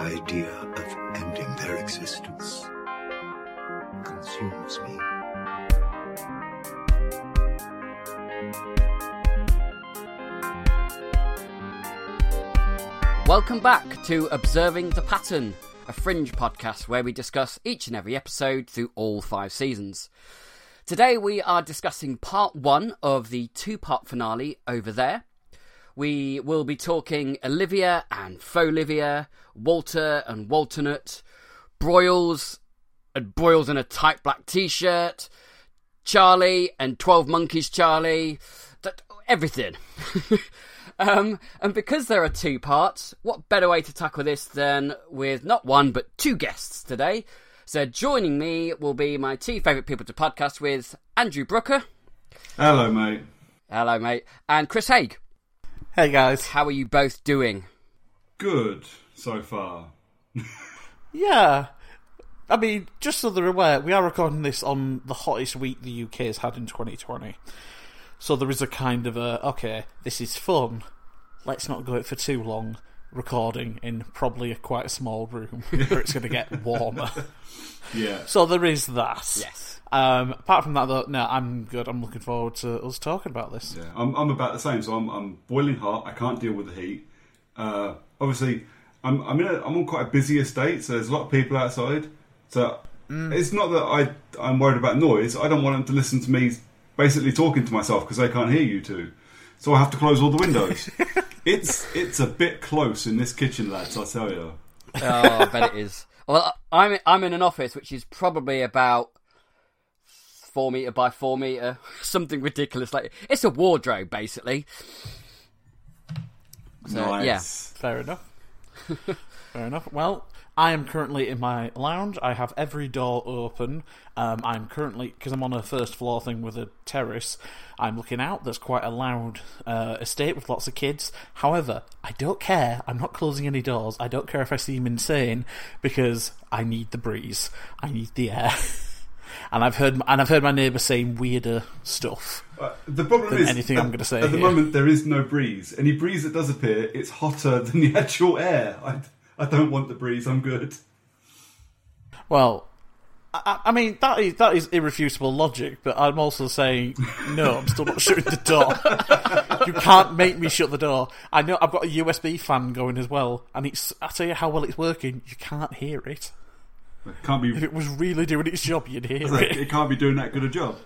Idea of ending their existence consumes me. Welcome back to Observing the Pattern, a fringe podcast where we discuss each and every episode through all five seasons. Today we are discussing part one of the two part finale over there. We will be talking Olivia and Fauxlivia, Walter and Walternate, Broyles and Broyles in a tight black t shirt, Charlie and 12 Monkeys Charlie, that, everything. Um, and because there are two parts, what better way to tackle this than with not one but two guests today? So joining me will be my two favourite people to podcast with, Andrew Brooker. Hello, mate. Hello, mate. And Chris Haig. Hey guys. How are you both doing? Good so far. Yeah. I mean, just so they're aware, we are recording this on the hottest week the UK has had in 2020. So there is a kind of a, okay, this is fun. Let's not go it for too long recording in probably a quite a small room where it's going to get warmer. Yeah. So there is that. Yes. Um, apart from that, though, no, I'm good. I'm looking forward to us talking about this. Yeah, I'm, I'm about the same. So I'm, I'm boiling hot. I can't deal with the heat. Uh, obviously, I'm I'm in a, I'm on quite a busy estate, so there's a lot of people outside. So it's not that I I'm worried about noise. I don't want them to listen to me basically talking to myself because they can't hear you two. So I have to close all the windows. it's it's a bit close in this kitchen, lads. I tell you. Oh, I bet it is. Well, I'm I'm in an office which is probably about four meter by four meter, something ridiculous. Like it's a wardrobe, basically. So, nice. yeah. Fair enough. Fair enough. Well, I am currently in my lounge. I have every door open. Um, I'm currently because I'm on a first floor thing with a terrace. I'm looking out. There's quite a loud uh, estate with lots of kids. However, I don't care. I'm not closing any doors. I don't care if I seem insane because I need the breeze. I need the air. and I've heard and I've heard my neighbour saying weirder stuff. Uh, the problem than is anything at, I'm gonna say At the here. moment, there is no breeze. Any breeze that does appear, it's hotter than the actual air. I, I don't want the breeze. I'm good. Well, I, I mean that is that is irrefutable logic, but I'm also saying no. I'm still not shutting the door. you can't make me shut the door. I know I've got a USB fan going as well, and it's. I tell you how well it's working. You can't hear it. It can't be. If it was really doing its job, you'd hear it. It can't be doing that good a job.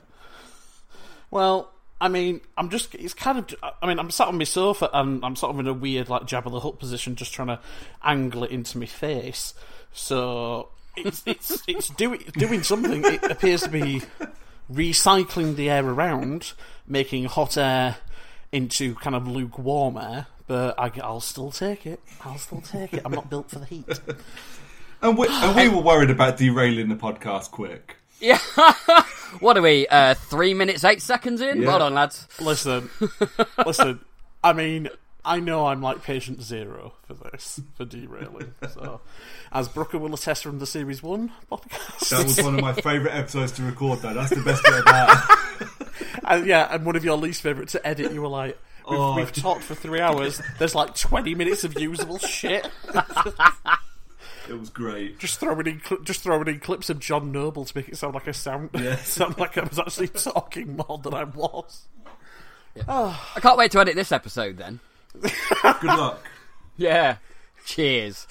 Well, I mean, I'm just. It's kind of. I mean, I'm sat on my sofa and I'm sort of in a weird, like Jabba the Hutt position, just trying to angle it into my face. So it's it's it's doing doing something. It appears to be recycling the air around, making hot air into kind of lukewarm air. But I, I'll still take it. I'll still take it. I'm not built for the heat. And we, and we were worried about derailing the podcast quick. Yeah. what are we? Uh, three minutes eight seconds in. Yeah. Well done, lads. Listen, listen. I mean, I know I'm like patient zero for this, for derailing. So, as Brooker will attest from the series one podcast, That was one of my favourite episodes to record, though. That's the best bit about it. and yeah, and one of your least favourite to edit. You were like, we've, Oh. we've talked for three hours. There's like 20 minutes of usable shit. It was great. Just throwing in, cl- just throwing in clips of John Noble to make it sound like a sound, Yeah. sound like I was actually talking more than I was. I can't wait to edit this episode then. Good luck. Yeah. Cheers.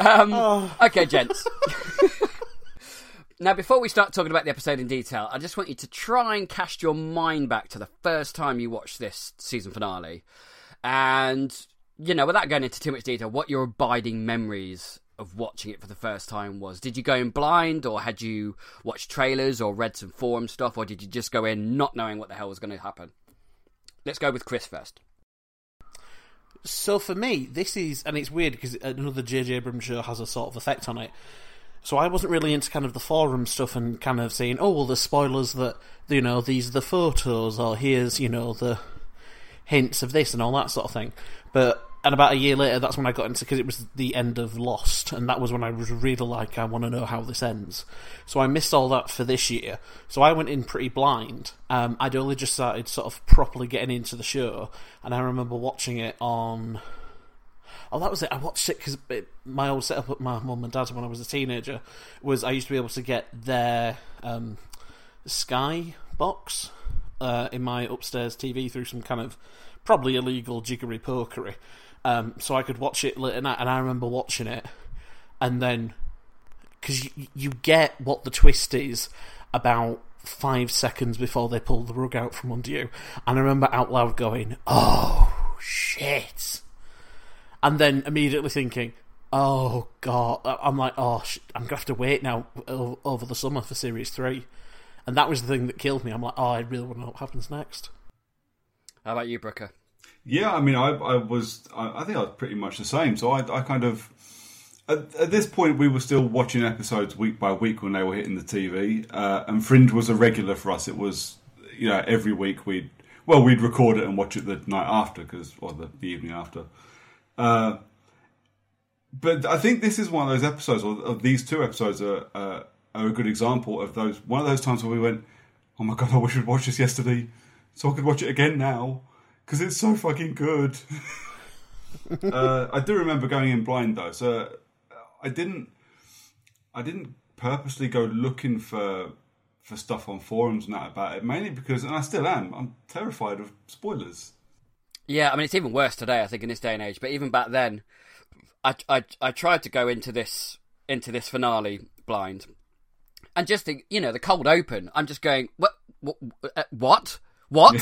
Um, Okay, gents. Now, before we start talking about the episode in detail, I just want you to try and cast your mind back to the first time you watched this season finale. And, you know, without going into too much detail, what your abiding memories of watching it for the first time was. Did you go in blind, or had you watched trailers or read some forum stuff, or did you just go in not knowing what the hell was going to happen? Let's go with Chris first. So for me, this is, and it's weird because another J.J. Abrams show has a sort of effect on it. So I wasn't really into kind of the forum stuff and kind of saying, oh, well, the spoilers that, you know, these are the photos, or here's, you know, the hints of this and all that sort of thing. But and about a year later, that's when I got into because it was the end of Lost, and that was when I was really like, I want to know how this ends. So I missed all that for this year. So I went in pretty blind. Um, I'd only just started sort of properly getting into the show, and I remember watching it on. Oh, that was it. I watched it because my old setup at my mum and dad's when I was a teenager was I used to be able to get their um, Sky box uh, in my upstairs TV through some kind of probably illegal jiggery pokery. Um, so I could watch it late at night, and I remember watching it, and then because you, you get what the twist is about five seconds before they pull the rug out from under you, and I remember out loud going, "Oh shit," and then immediately thinking, "Oh god," I'm like, "Oh, sh- I'm gonna have to wait now over the summer for series three. and that was the thing that killed me. I'm like, "Oh, I really want to know what happens next." How about you, Brooker? Yeah, I mean, I, I was, I, I, think I was pretty much the same. So I, I kind of, at, at, this point, we were still watching episodes week by week when they were hitting the TV, uh, and Fringe was a regular for us. It was, you know, every week we'd, well, we'd record it and watch it the night after, because or the, the evening after. Uh, but I think this is one of those episodes, or, or these two episodes are, uh, are a good example of those. One of those times where we went, "Oh my god, I wish we'd watched this yesterday, so I could watch it again now." Because it's so fucking good. uh, I do remember going in blind though, so I didn't. I didn't purposely go looking for for stuff on forums and that about it, mainly because, and I still am. I'm terrified of spoilers. Yeah, I mean it's even worse today. I think in this day and age, but even back then, I I, I tried to go into this into this finale blind, and just the you know the cold open. I'm just going what what what what?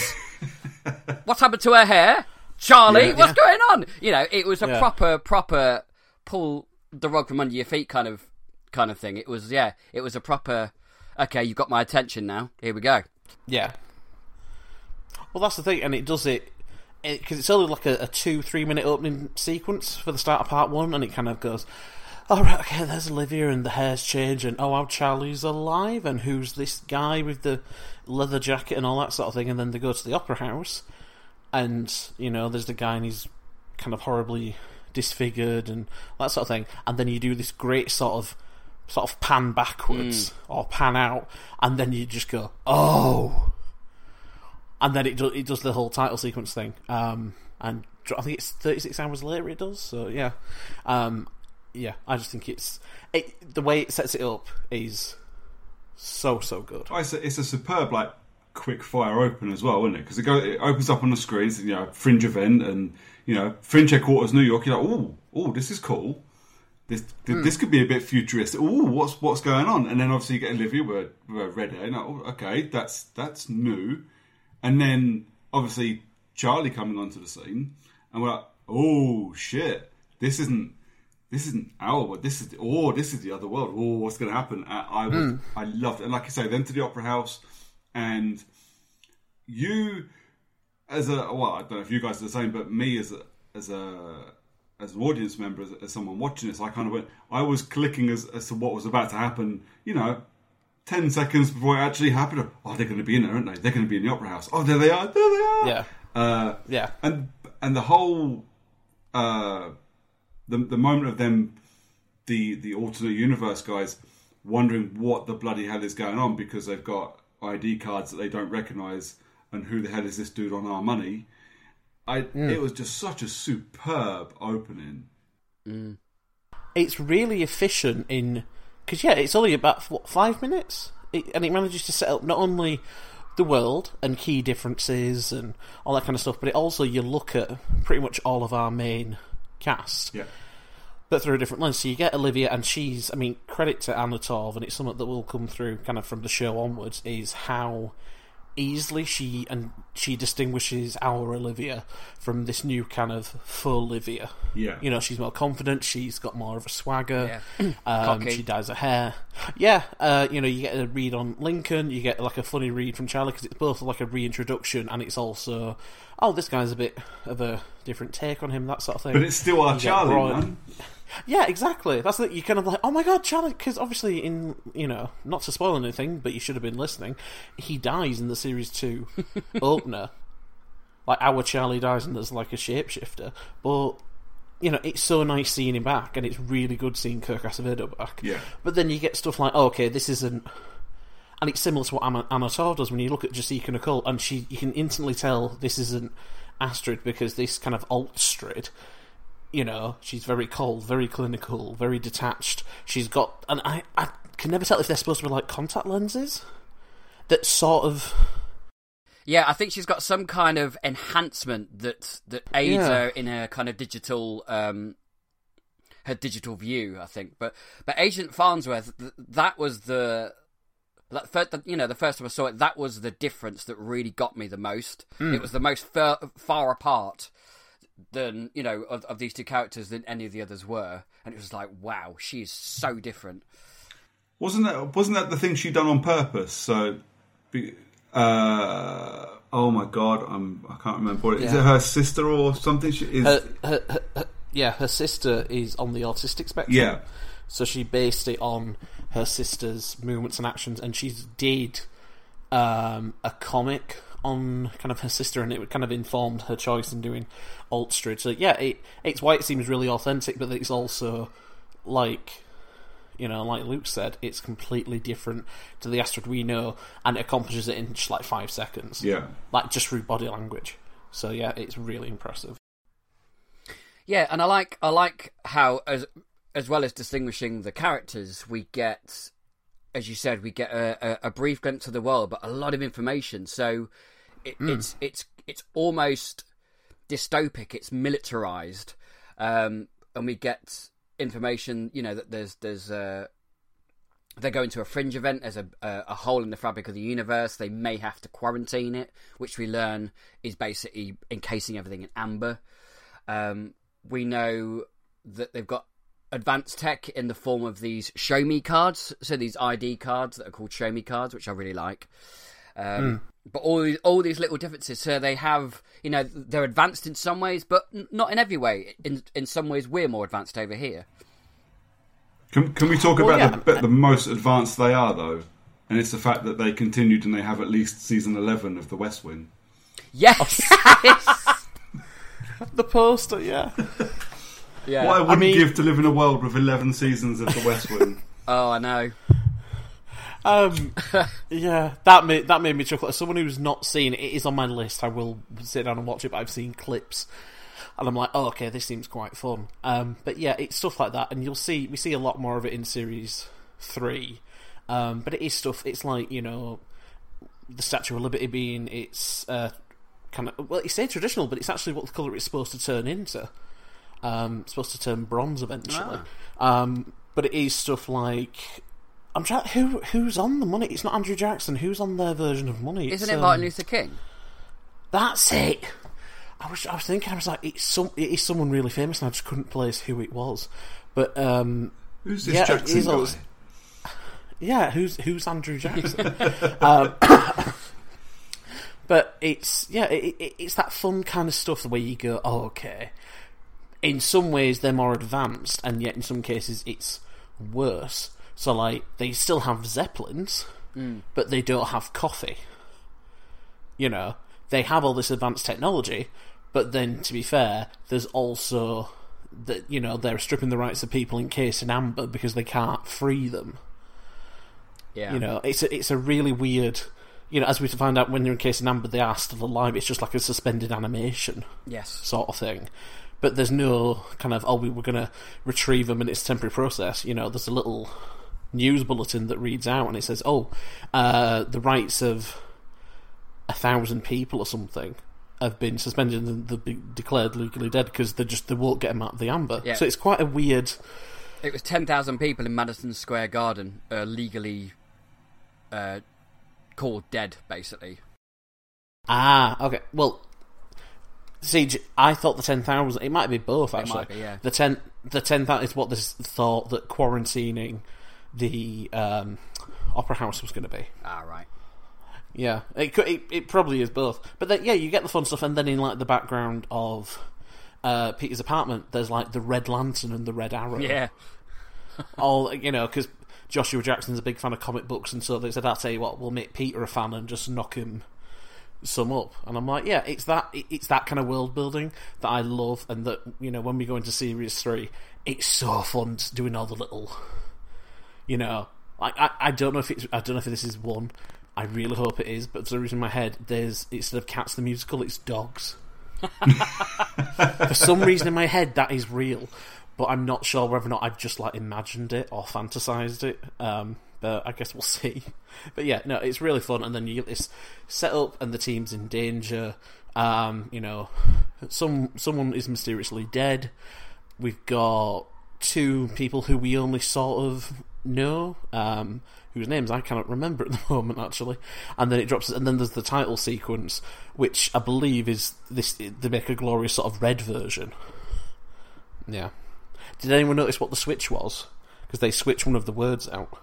What's happened to her hair? Charlie, yeah, what's yeah. going on? You know, it was a yeah. proper, proper pull the rug from under your feet kind of, kind of thing. It was, yeah, it was a proper. Okay, you've got my attention now. Here we go. Yeah. Well, that's the thing, and it does it because it, it's only like a, a, two, three minute opening sequence for the start of part one, and it kind of goes, "All right, okay, there's Olivia, and the hair's changed, and oh, how Charlie's alive, and who's this guy with the leather jacket and all that sort of thing, and then they go to the opera house, and you know, there's the guy and he's kind of horribly disfigured and that sort of thing, and then you do this great sort of sort of pan backwards mm. or pan out, and then you just go, oh, and then it do, it does the whole title sequence thing, um, and I think it's 36 hours later it does. So yeah, um, yeah, I just think it's it, the way it sets it up is so so good. Oh, it's, a, it's a superb like quick fire open as well, isn't it? Because it goes, it opens up on the screen, you know, fringe event, and you know, fringe headquarters, New York. You're like, oh, oh, this is cool. This mm. this could be a bit futuristic. Oh, what's what's going on? And then obviously you get Olivia with, with red hair. Like, oh, okay, that's that's new. And then obviously Charlie coming onto the scene, and we're like, oh shit, this isn't this isn't our world. This is oh, this is the other world. Oh, what's going to happen? I I, mm. I loved it. And like I say, then to the opera house, and you as a well, I don't know if you guys are the same, but me as a as a as an audience member, as, as someone watching this, I kind of went. I was clicking as, as to what was about to happen. You know, ten seconds before it actually happened. Oh, they're going to be in there, aren't they? They're going to be in the opera house. Oh, there they are. There they are. Yeah. Uh, yeah. And and the whole. Uh, the the moment of them, the the alternate universe guys, wondering what the bloody hell is going on because they've got ID cards that they don't recognise, and who the hell is this dude on our money? I mm. it was just such a superb opening. Mm. It's really efficient in because yeah, it's only about what five minutes, it, and it manages to set up not only the world and key differences and all that kind of stuff, but it also you look at pretty much all of our main cast. Yeah. but through a different lens. So you get Olivia, and she's, I mean, credit to Anna Torv, and it's something that will come through kind of from the show onwards, is how easily she and she distinguishes our Olivia from this new kind of full Olivia. Yeah. You know, she's more confident, she's got more of a swagger, Yeah. um, she dyes her hair. Yeah, uh, you know, you get a read on Lincoln, you get like a funny read from Charlie because it's both like a reintroduction and it's also, oh, this guy's a bit of a different take on him, that sort of thing. But it's still our Charlie, Brian- man. Yeah, exactly. That's the, you kind of like, oh my god, Charlie, because obviously in you know, not to spoil anything, but you should have been listening. He dies in the series two opener. Like our Charlie dies and there's like a shapeshifter, but you know it's so nice seeing him back, and it's really good seeing Kirk Acevedo back. Yeah. But then you get stuff like, oh, okay, this isn't. And it's similar to what Anna, Anna Torv does when you look at Jasika Nicole, and she you can instantly tell this isn't Astrid because this kind of Altstrid you know, she's very cold, very clinical, very detached. She's got, and I, I can never tell if they're supposed to be like contact lenses that sort of. Yeah, I think she's got some kind of enhancement that that aids Yeah. her in her kind of digital um her digital view, I think. But but Agent Farnsworth, that was the that fir- the- you know the first time I saw it, that was the difference that really got me the most. It was the most far, far apart than you know of, of these two characters than any of the others were, and it was like, wow, she is so different. Wasn't that wasn't that the thing she done on purpose? So, be- uh, oh my god, I'm I can't remember. What it, Is Yeah. it her sister or something? She is. Her, her, her, her- yeah, her sister is on the autistic spectrum. Yeah. So she based it on her sister's movements and actions, and she did um, a comic on kind of her sister, and it kind of informed her choice in doing Altstrid. So yeah, it, it's why it seems really authentic, but it's also like you know, like Luke said, it's completely different to the Astrid we know, and it accomplishes it in just like five seconds. yeah. like just through body language. So yeah, it's really impressive. Yeah, and I like I like how as as well as distinguishing the characters, we get, as you said, we get a, a, a brief glimpse of the world, but a lot of information. So it, it's it's it's almost dystopic. It's militarized, um, and we get information. You know that there's there's uh, they're going to a fringe event. There's a, a a hole in the fabric of the universe. They may have to quarantine it, which we learn is basically encasing everything in amber. Um, we know that they've got advanced tech in the form of these show me cards, so these ID cards that are called show me cards, which I really like. Um, But all these, all these little differences, so they have, you know, they're advanced in some ways, but n- not in every way. In in some ways, we're more advanced over here. Can, can we talk Well, about yeah. the, but the most advanced they are, though? And it's the fact that they continued and they have at least season 11 of The West Wing. Yes, The poster, yeah. yeah. What I wouldn't mean- give to live in a world with 11 seasons of The West Wing. Oh, I know. Um, yeah, that made that made me chuckle. As someone who's not seen it, it is on my list. I will sit down and watch it. But I've seen clips, and I'm like, oh, okay, this seems quite fun. Um, but yeah, it's stuff like that, and you'll see we see a lot more of it in series three. Um, but it is stuff. It's like you know, the Statue of Liberty being it's uh, kind of well, you say traditional, but it's actually what the color it's supposed to turn into. Um, supposed to turn bronze eventually. Um, but it is stuff like I'm trying. Who who's on the money? It's not Andrew Jackson. Who's on their version of money? Isn't It's, it um, Martin Luther King? That's it. I was I was thinking. I was like, it's some. It is someone really famous, and I just couldn't place who it was. But um, Who's this Yeah, Jackson guy? always- yeah, who's who's Andrew Jackson? um, but it's yeah, it, it, it's that fun kind of stuff where you go, oh, okay. In some ways, they're more advanced, and yet in some cases, it's worse. So, like, they still have zeppelins, mm. but they don't have coffee. You know, they have all this advanced technology, but then, to be fair, there's also that you know they're stripping the rights of people in case in amber because they can't free them. Yeah. You know, it's a, it's a really weird. You know, as we find out when they're in case in amber, they are still alive. It's just like a suspended animation Yes. sort of thing. But there's no kind of oh we were going to retrieve them and it's a temporary process. You know, there's a little news bulletin that reads out and it says oh uh, the rights of a thousand people or something have been suspended and they'll be declared legally dead because they just they won't get them out of the amber. Yeah. So it's quite a weird. It was 10,000 people in Madison Square Garden uh, legally uh, called dead, basically. Ah, okay. Well, see, I thought the ten thousand. It might be both. Actually, might be, yeah. The ten, the ten thousand is what this thought that quarantining the um, opera house was going to be. Ah, right. Yeah, it, could, it it probably is both. But then, yeah, you get the fun stuff, and then in like the background of uh, Peter's apartment, there's like the Red Lantern and the Red Arrow. Yeah. all you know because Joshua Jackson's a big fan of comic books, and so they said, "I'll tell you what, we'll make Peter a fan and just knock him some up." And I'm like, "Yeah, it's that it's that kind of world building that I love, and that you know when we go into series three, it's so fun doing all the little, you know, like I, I don't know if it's I don't know if this is one." I really hope it is, but for some reason in my head, there's instead of cats the musical, it's dogs. For some reason in my head, that is real, but I'm not sure whether or not I've just like imagined it or fantasized it. Um, but I guess we'll see. But yeah, no, it's really fun, and then you get this set up, and the team's in danger. Um, you know, some someone is mysteriously dead. We've got two people who we only sort of know, um, whose names I cannot remember at the moment, actually. And then it drops, and then there's the title sequence, which I believe is this. They make a glorious sort of red version. Yeah. Did anyone notice what the switch was? Because they switch one of the words out.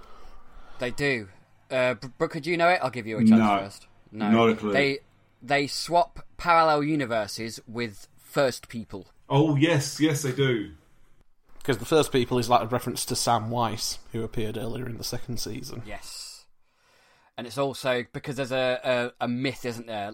They do. Uh, Br- Brooke, could you know it? I'll give you a chance No. first. No, Not a clue. They they swap parallel universes with first people. Oh yes, yes they do. Because the first people is like a reference to Sam Weiss, who appeared earlier in the second season. Yes, and it's also because there's a a, a myth, isn't there?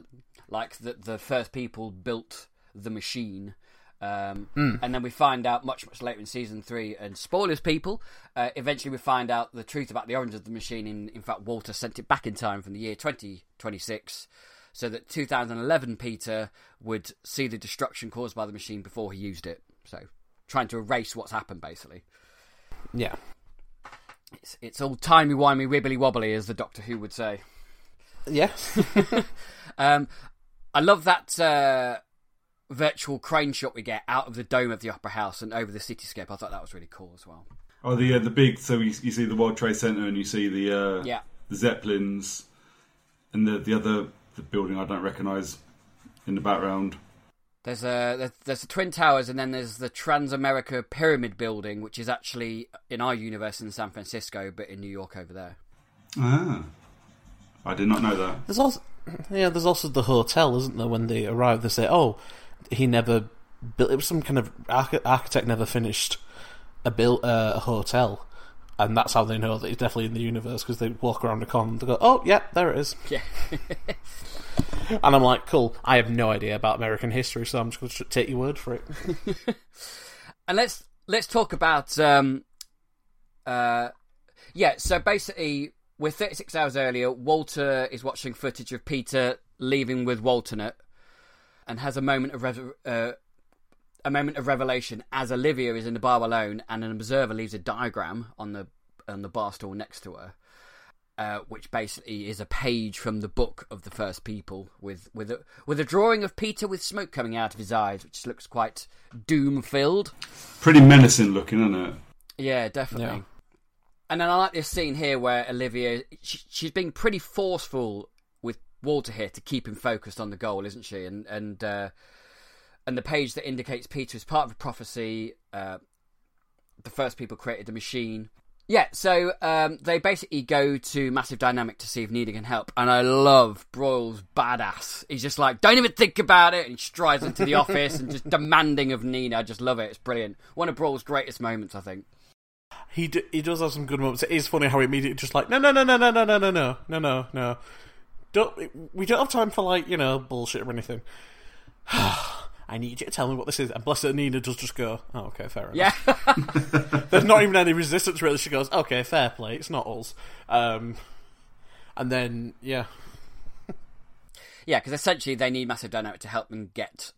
Like that the first people built the machine. Um, And then we find out much, much later in season three, and spoilers, people. Uh, eventually, we find out the truth about the origins of the machine. In, in fact, Walter sent it back in time from the year 2026, so that 2011 Peter would see the destruction caused by the machine before he used it. So, trying to erase what's happened, basically. Yeah. It's, it's all timey wimey, wibbly wobbly, as the Doctor Who would say. Yeah. Um, I love that uh, virtual crane shot we get out of the dome of the Opera House and over the cityscape. I thought that was really cool as well. Oh, the uh, the big. So you, you see the World Trade Center and you see the uh, Yeah. the Zeppelins and the the other the building I don't recognise in the background. There's a there's, there's the Twin Towers and then there's the Transamerica Pyramid Building, which is actually in our universe in San Francisco, but in New York over there. Ah, I did not know that. There's also yeah, there's also the hotel, isn't there? When they arrive, they say, "Oh, he never built." It was some kind of arch- architect never finished a built uh, a hotel, and that's how they know that he's definitely in the universe because they walk around the con and they go, "Oh, yeah, there it is." Yeah. And I'm like, "Cool." I have no idea about American history, so I'm just going to take your word for it. And let's let's talk about um uh yeah, so basically we're 36 hours earlier, Walter is watching footage of Peter leaving with Walternate and has a moment of uh, a moment of revelation as Olivia is in the bar alone and an observer leaves a diagram on the on the bar stool next to her. Uh, which basically is a page from the book of the first people with with a with a drawing of Peter with smoke coming out of his eyes, which looks quite doom filled. Pretty menacing looking, isn't it? Yeah, definitely. Yeah. And then I like this scene here where Olivia she, she's being pretty forceful with Walter here to keep him focused on the goal, isn't she? And and uh, and the page that indicates Peter is part of a prophecy. Uh, the first people created the machine. Yeah, so um, they basically go to Massive Dynamic to see if Nina can help, and I love Broyle's badass. He's just like, don't even think about it, and he strides into the office and just demanding of Nina. I just love it. It's brilliant. One of Broyle's greatest moments, I think. He d- he does have some good moments. It is funny how he immediately just like no no no no no no no no no no no no. Don't we don't have time for like you know bullshit or anything. I need you to tell me what this is. And bless her, Nina does just go, oh, okay, fair enough. Yeah. There's not even any resistance really. She goes, okay, fair play. It's not us. Um, and then yeah, Yeah, because essentially they need Massive Dynamic to help them get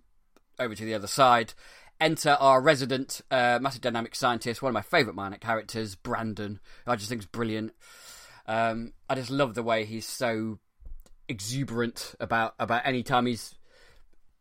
over to the other side. Enter our resident uh, Massive Dynamic scientist, one of my favourite minor characters, Brandon. I just think is brilliant. Um, I just love the way he's so exuberant about about any time he's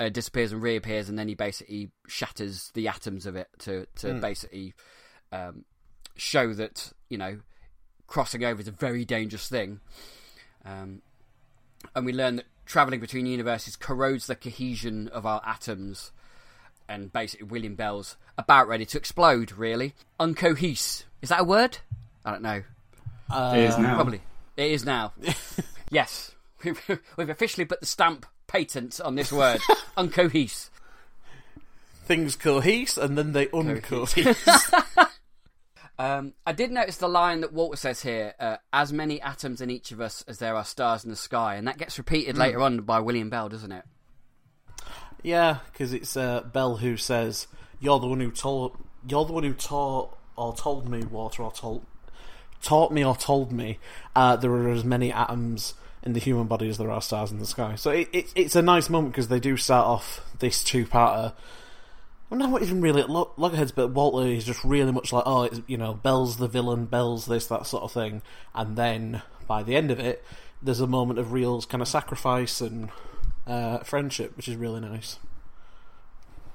uh, disappears and reappears, and then he basically shatters the atoms of it to to basically um, show that you know crossing over is a very dangerous thing. Um, and we learn that traveling between universes corrodes the cohesion of our atoms. And basically, William Bell's about ready to explode. Really, uncohese is that a word? I don't know. it is now. Probably. It is now. yes. We've, we've officially put the stamp patent on this word. Uncohese. Things cohese and then they uncohese. Um, I did notice the line that Walter says here uh, as many atoms in each of us as there are stars in the sky. And that gets repeated later on by William Bell, doesn't it? yeah, because it's uh, Bell who says, "You're the one who told, you're the one who taught or told me, Water, or told, taught me or told me uh, there are as many atoms." In the human body as there are stars in the sky, so it, it, it's a nice moment because they do start off this two-parter I'm well, not even really at Log- Loggerheads, but Walter is just really much like, oh, it's, you know, Bell's the villain, Bell's this, that sort of thing. And then by the end of it, there's a moment of real kind of sacrifice and uh, friendship, which is really nice.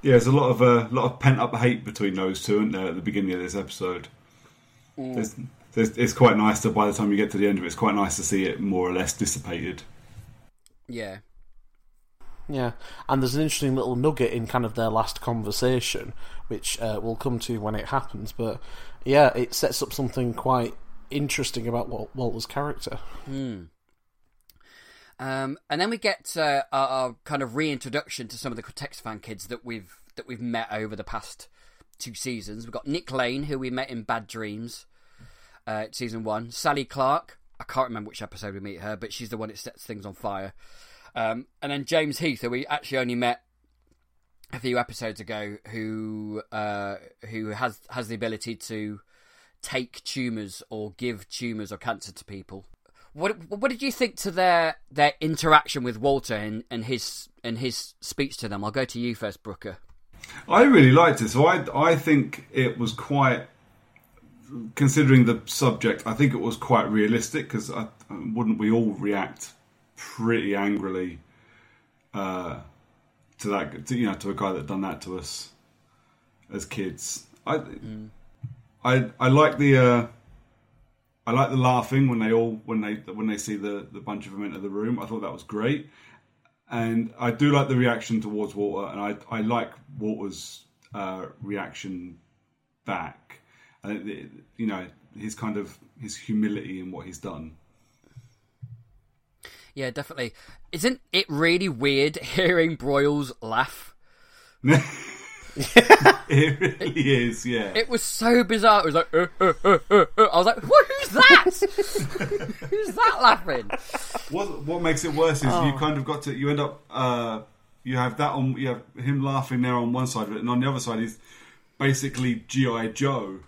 Yeah, there's a lot of uh, lot of pent up hate between those two, isn't there? At the beginning of this episode, there's, there's, it's quite nice to. By the time you get to the end of it, it's quite nice to see it more or less dissipated. Yeah. Yeah, and there's an interesting little nugget in kind of their last conversation, which uh, we'll come to when it happens. But yeah, it sets up something quite interesting about Wal- Walter's character. Um, and then we get uh, our, our kind of reintroduction to some of the Cortexiphan kids that we've that we've met over the past two seasons. We've got Nick Lane, who we met in Bad Dreams, uh, season one. Sally Clark. I can't remember which episode we meet her, but she's the one that sets things on fire. Um, and then James Heath, who we actually only met a few episodes ago, who uh, who has has the ability to take tumors or give tumors or cancer to people. What what did you think to their their interaction with Walter and, and his and his speech to them? I'll go to you first, Brooker. I really liked it. So I I think it was quite considering the subject. I think it was quite realistic because wouldn't we all react pretty angrily uh, to that? To, you know, to a guy that done that to us as kids. I I I like the. Uh, I like the laughing when they all when they when they see the the bunch of them enter the room. I thought that was great, and I do like the reaction towards Walter, and I I like Walter's uh, reaction back, you know his kind of his humility in what he's done. Yeah, definitely. Isn't it really weird hearing Broyles laugh? It really is, yeah. It was so bizarre. It was like, uh, uh, uh, uh, uh. I was like, who's that? who's that laughing? What what makes it worse is you kind of got to you end up uh, you have that on you have him laughing there on one side of it, and on the other side is basically GI Joe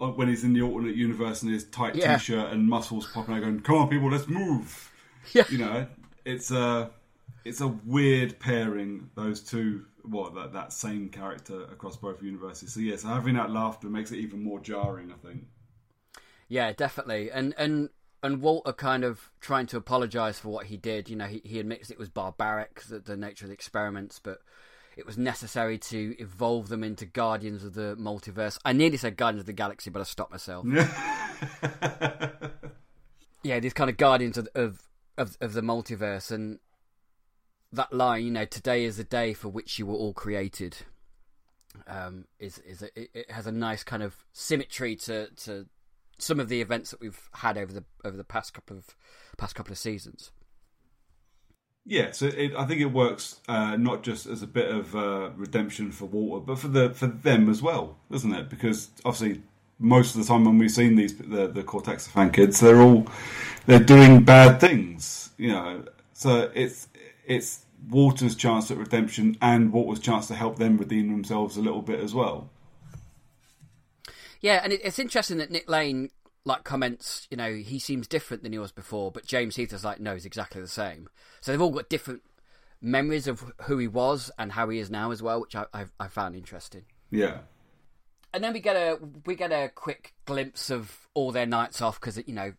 Uh, when he's in the alternate universe and his tight Yeah. t-shirt and muscles popping out, going, "Come on, people, let's move." Yeah. You know, it's a it's a weird pairing. Those two, what that that same character across both universes. So yes, having that laughter makes it even more jarring. I think. Yeah, definitely. And and and Walter kind of trying to apologise for what he did. You know, he, he admits it was barbaric, the, the nature of the experiments, but it was necessary to evolve them into guardians of the multiverse. I nearly said guardians of the galaxy, but I stopped myself. yeah, these kind of guardians of, of of of the multiverse, and that line, you know, today is the day for which you were all created. Um, is is a, it, it has a nice kind of symmetry to to some of the events that we've had over the over the past couple of past couple of seasons. Yeah, so it, I think it works uh, not just as a bit of uh, redemption for Walter, but for the for them as well, doesn't it? Because obviously, most of the time when we've seen these the the Cortexiphan kids, they're all they're doing bad things, you know. So it's it's Walter's chance at redemption and Walter's chance to help them redeem themselves a little bit as well. Yeah, and it, it's interesting that Nick Lane like comments, you know, he seems different than he was before, but James Heath is like, no, he's exactly the same. So they've all got different memories of who he was and how he is now as well, which I I, I found interesting. Yeah, And then we get a we get a quick glimpse of all their nights off because you know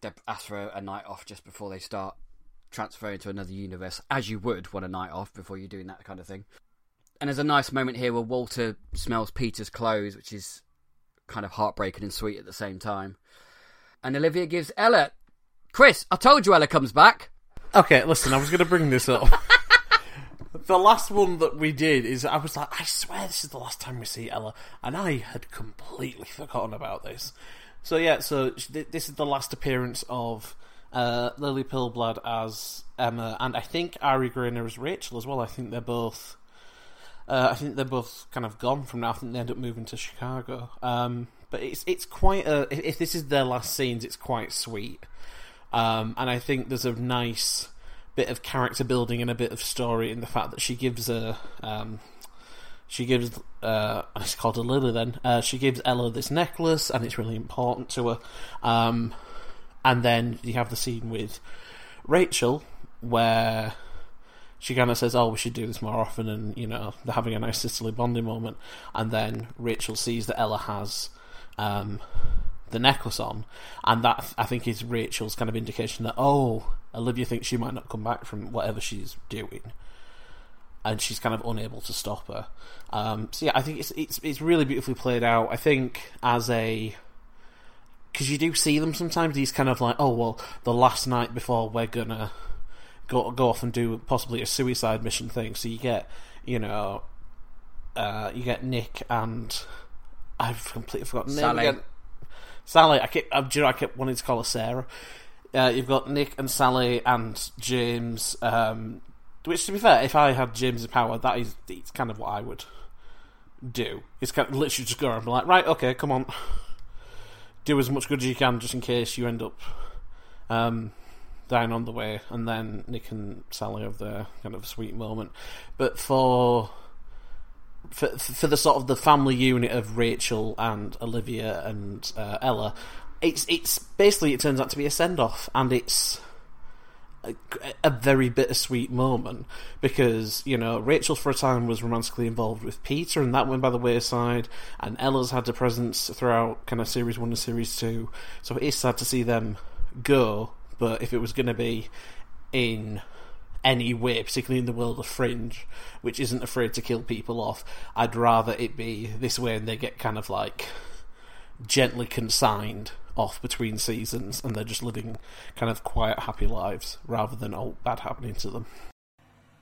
they ask for a, a night off just before they start transferring to another universe, as you would want a night off before you're doing that kind of thing. And there's a nice moment here where Walter smells Peter's clothes, which is kind of heartbreaking and sweet at the same time. And Olivia gives Ella, Chris, I told you Ella comes back. Okay, listen, I was going to bring this up. the last one that we did is I was like, I swear this is the last time we see Ella, and I had completely forgotten about this. So yeah, so this is the last appearance of uh, Lily Pilblad as Emma, and I think Ari Graynor as Rachel as well. I think they're both. Uh, I think they're both kind of gone from now. I think they end up moving to Chicago. Um, but it's it's quite a. If, this is their last scenes, it's quite sweet. Um, and I think there's a nice bit of character building and a bit of story in the fact that she gives a. Um, she gives. Uh, it's called a Lily then. Uh, she gives Ella this necklace, and it's really important to her. Um, and then you have the scene with Rachel, where she kind of says, "Oh, we should do this more often," and you know they're having a nice sisterly bonding moment. And then Rachel sees that Ella has um, the necklace on, and that I think is Rachel's kind of indication that oh, Olivia thinks she might not come back from whatever she's doing, and she's kind of unable to stop her. Um, so yeah, I think it's it's it's really beautifully played out. I think as a because you do see them sometimes. These kind of like, oh well, the last night before we're gonna go go off and do possibly a suicide mission thing. So you get, you know, uh, you get Nick and I've completely forgotten the name Sally. again. Sally. I keep, uh, do you know, I kept wanting to call her Sarah. Uh, you've got Nick and Sally and James. Um, which, to be fair, if I had James's power, that is it's kind of what I would do. It's kind of literally just go around and be like, right, okay, come on, do as much good as you can, just in case you end up um, dying on the way, and then Nick and Sally have their kind of sweet moment. But for for for the sort of the family unit of Rachel and Olivia and uh, Ella, it's it's basically it turns out to be a send off, and it's a, a very bittersweet moment because you know Rachel for a time was romantically involved with Peter, and that went by the wayside. And Ella's had a presence throughout kind of series one and series two, so it is sad to see them go. But if it was going to be in any way, particularly in the world of Fringe, which isn't afraid to kill people off, I'd rather it be this way, and they get kind of like gently consigned off between seasons, and they're just living kind of quiet, happy lives rather than all bad happening to them.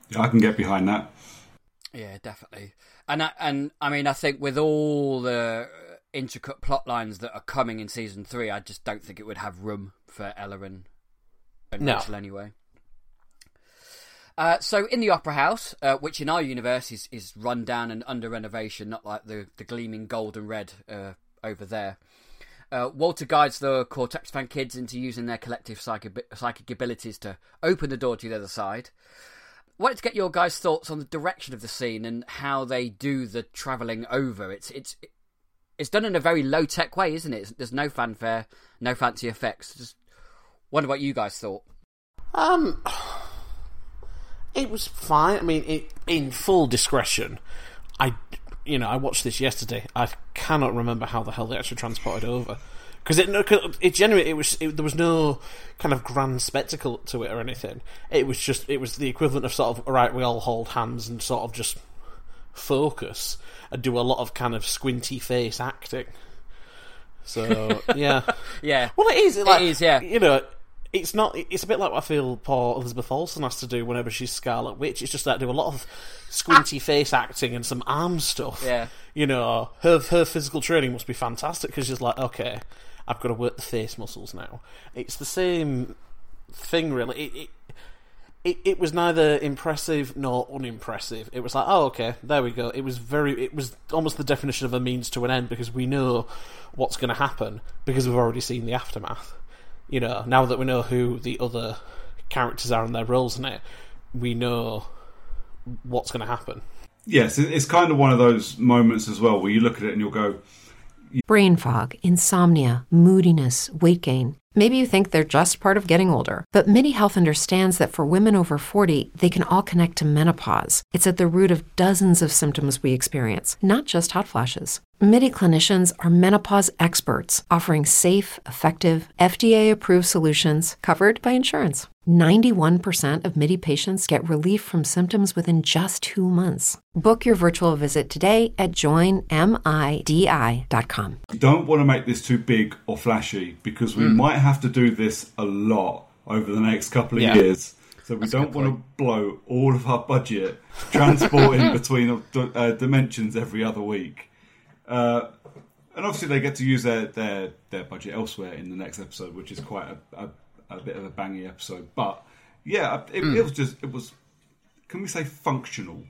yeah, I can get behind that. Yeah, definitely. And I, and I mean, I think with all the intricate plot lines that are coming in season three, I just don't think it would have room for Ella and, and No. Rachel anyway. Uh, so in the opera house, uh, which in our universe is, is run down and under renovation, not like the, the gleaming gold and red uh, over there. Uh, Walter guides the Cortexiphan kids into using their collective psychic, psychic abilities to open the door to the other side. wanted to get your guys' thoughts on the direction of the scene and how they do the travelling over. It's it's it's done in a very low tech way, isn't it? There's no fanfare, no fancy effects. Just wonder what you guys thought. Um, it was fine. I mean, it, in full discretion, I, you know, I watched this yesterday. I cannot remember how the hell they actually transported over because it it genuinely it was it, there was no kind of grand spectacle to it or anything. It was just it was the equivalent of sort of right. We all hold hands and sort of just focus and do a lot of kind of squinty face acting. So yeah, yeah. Well, it is. Like, it is. Yeah. You know, it's not. It's a bit like what I feel poor Elizabeth Olsen has to do whenever she's Scarlet Witch. It's just that do a lot of squinty face acting and some arm stuff. Yeah. You know, her her physical training must be fantastic because she's like, okay, I've got to work the face muscles now. It's the same thing, really. It, it, it, it was neither impressive nor unimpressive. It was like, oh, okay, there we go. It was very, it was almost the definition of a means to an end because we know what's going to happen because we've already seen the aftermath. You know, now that we know who the other characters are and their roles in it, we know what's going to happen. Yes, it's kind of one of those moments as well where you look at it and you'll go, Brain fog, insomnia, moodiness, weight gain. Maybe you think they're just part of getting older, but MIDI Health understands that for women over 40, they can all connect to menopause. It's at the root of dozens of symptoms we experience, not just hot flashes. MIDI clinicians are menopause experts offering safe, effective, FDA approved solutions covered by insurance. 91% of MIDI patients get relief from symptoms within just two months. Book your virtual visit today at joinmidi.com. Don't want to make this too big or flashy because we mm. might have to do this a lot over the next couple of yeah. years. So we That's don't want to blow all of our budget transporting between uh, dimensions every other week. Uh, and obviously, they get to use their, their, their budget elsewhere in the next episode, which is quite a, a, a bit of a bangy episode. But yeah, it, mm. it, was just it was. Can we say functional?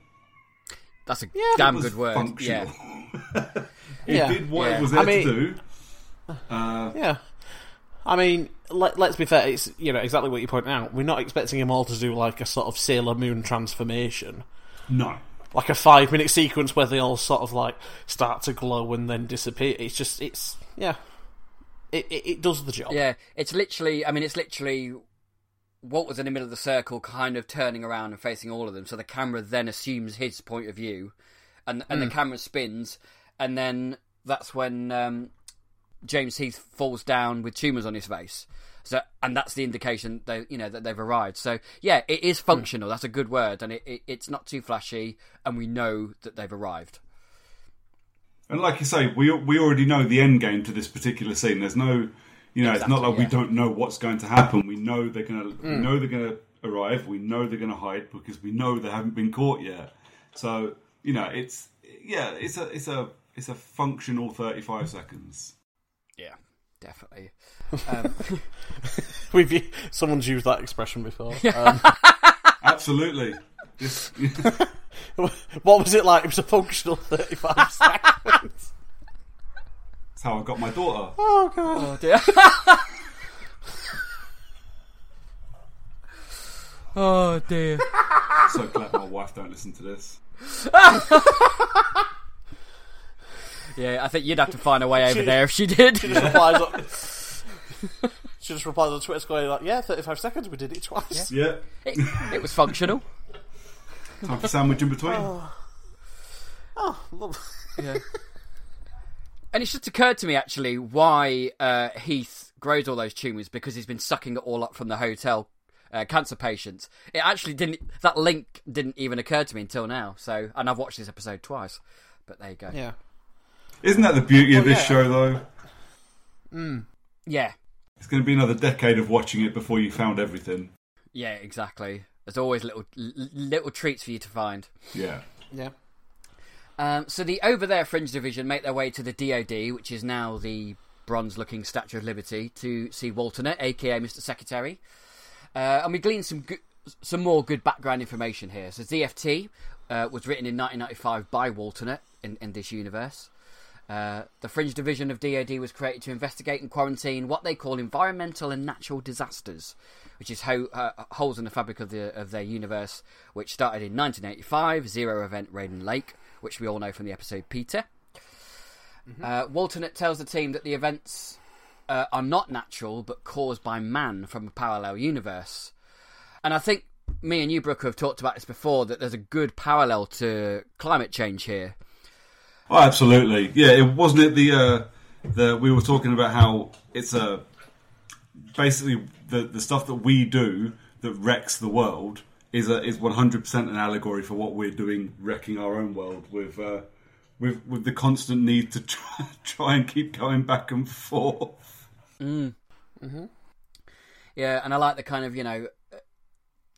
That's a yeah, damn good word. Functional. Yeah. it yeah. did what yeah. it was there I mean, to do. Uh, yeah. I mean, let, us be fair. It's you know exactly what you point out. We're not expecting them all to do like a sort of Sailor Moon transformation. No like a five minute sequence where they all sort of like start to glow and then disappear. It's just it's yeah, it it, it does the job. Yeah, it's literally. I mean, it's literally. Walt was in the middle of the circle, kind of turning around and facing all of them. So the camera then assumes his point of view, and and mm. the hmm. camera spins, and then that's when um, James Heath falls down with tumors on his face. So, and that's the indication that you know that they've arrived. So, yeah, it is hmm. functional. Mm. That's a good word, and it, it, it's not too flashy, and we know that they've arrived. And like you say, we we already know the end game to this particular scene. There's no, you know, exactly, it's not like yeah. we don't know what's going to happen. We know they're gonna, mm. we hmm. know they're gonna arrive. We know they're gonna hide because we know they haven't been caught yet. So, you know, it's yeah, it's a it's a it's a functional 35 seconds. Yeah, definitely. Um, We've someone's used that expression before. Um, Absolutely. what was it like? It was a functional thirty-five seconds. That's how I got my daughter. Oh god! Oh dear. oh dear. So glad my wife don't listen to this. Yeah, I think you'd have to find a way over she, there if she did. She just replies. On, she just replies on Twitter, going like, "Yeah, thirty-five seconds. We did it twice. Yeah, it, it was functional. Time for sandwich in between. Oh, oh yeah. And it's just occurred to me actually why uh, Heath grows all those tumours because he's been sucking it all up from the hotel uh, cancer patients. It actually didn't. That link didn't even occur to me until now. So, and I've watched this episode twice. But there you go. Yeah. Isn't that the beauty of this yeah. show, though? Mm. Yeah. It's going to be another decade of watching it before you found everything. Yeah, exactly. There's always little little treats for you to find. Yeah. Yeah. Um, so the over there fringe division make their way to the DoD, which is now the bronze-looking Statue of Liberty, to see Walternate, aka Mr. Secretary, uh, and we glean some good, some more good background information here. So ZFT uh, was written in 1995 by Walternate in, in this universe. Uh, the Fringe Division of DoD was created to investigate and quarantine what they call environmental and natural disasters, which is ho- uh, holes in the fabric of, the, of their universe, which started in 1985, Zero Event Reiden Lake, which we all know from the episode Peter. Mm-hmm. Uh, tells the team that the events uh, are not natural but caused by man from a parallel universe. And I think me and you, Brooke, have talked about this before that there's a good parallel to climate change here. Oh, absolutely. Yeah, it wasn't it the uh, the we were talking about how it's a basically the the stuff that we do that wrecks the world is a, is 100% an allegory for what we're doing wrecking our own world with uh, with with the constant need to try, try and keep going back and forth. Mm. Mm-hmm. Yeah, and I like the kind of you know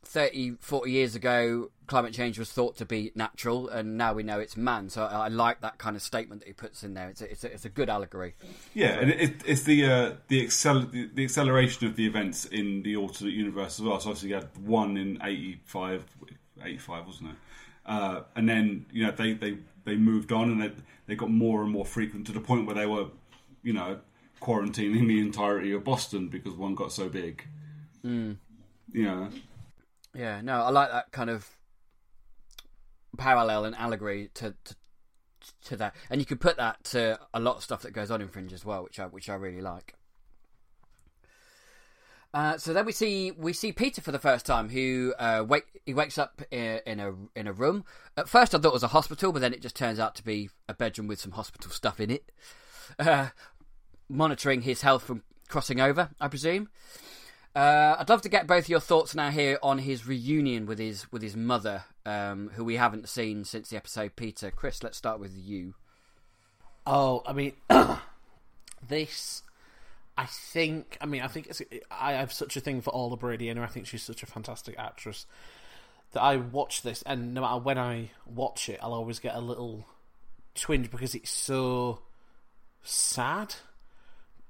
30, 40 years ago, climate change was thought to be natural, and now we know it's man. So I, I like that kind of statement that he puts in there. It's a, it's a, it's a good allegory. Yeah, and it, it's the uh, the, accel- the, the acceleration of the events in the alternate universe as well. So obviously you had one in 85, 85 wasn't it? Uh, and then you know they, they, they moved on and they, they got more and more frequent to the point where they were, you know, quarantining the entirety of Boston because one got so big. Mm. You know. Yeah, no, I like that kind of parallel and allegory to, to to that, and you could put that to a lot of stuff that goes on in Fringe as well, which I which I really like. Uh, so then we see we see Peter for the first time, who uh, wake he wakes up in, in, a in a room. At first, I thought it was a hospital, but then it just turns out to be a bedroom with some hospital stuff in it, uh, monitoring his health from crossing over, I presume. Uh, I'd love to get both your thoughts now here on his reunion with his with his mother, um, who we haven't seen since the episode. Peter, Chris, let's start with you. Oh, I mean, this. I think. I mean, I think it's. I have such a thing for Orla Brady, and I think she's such a fantastic actress that I watch this, and no matter when I watch it, I'll always get a little twinge because it's so sad.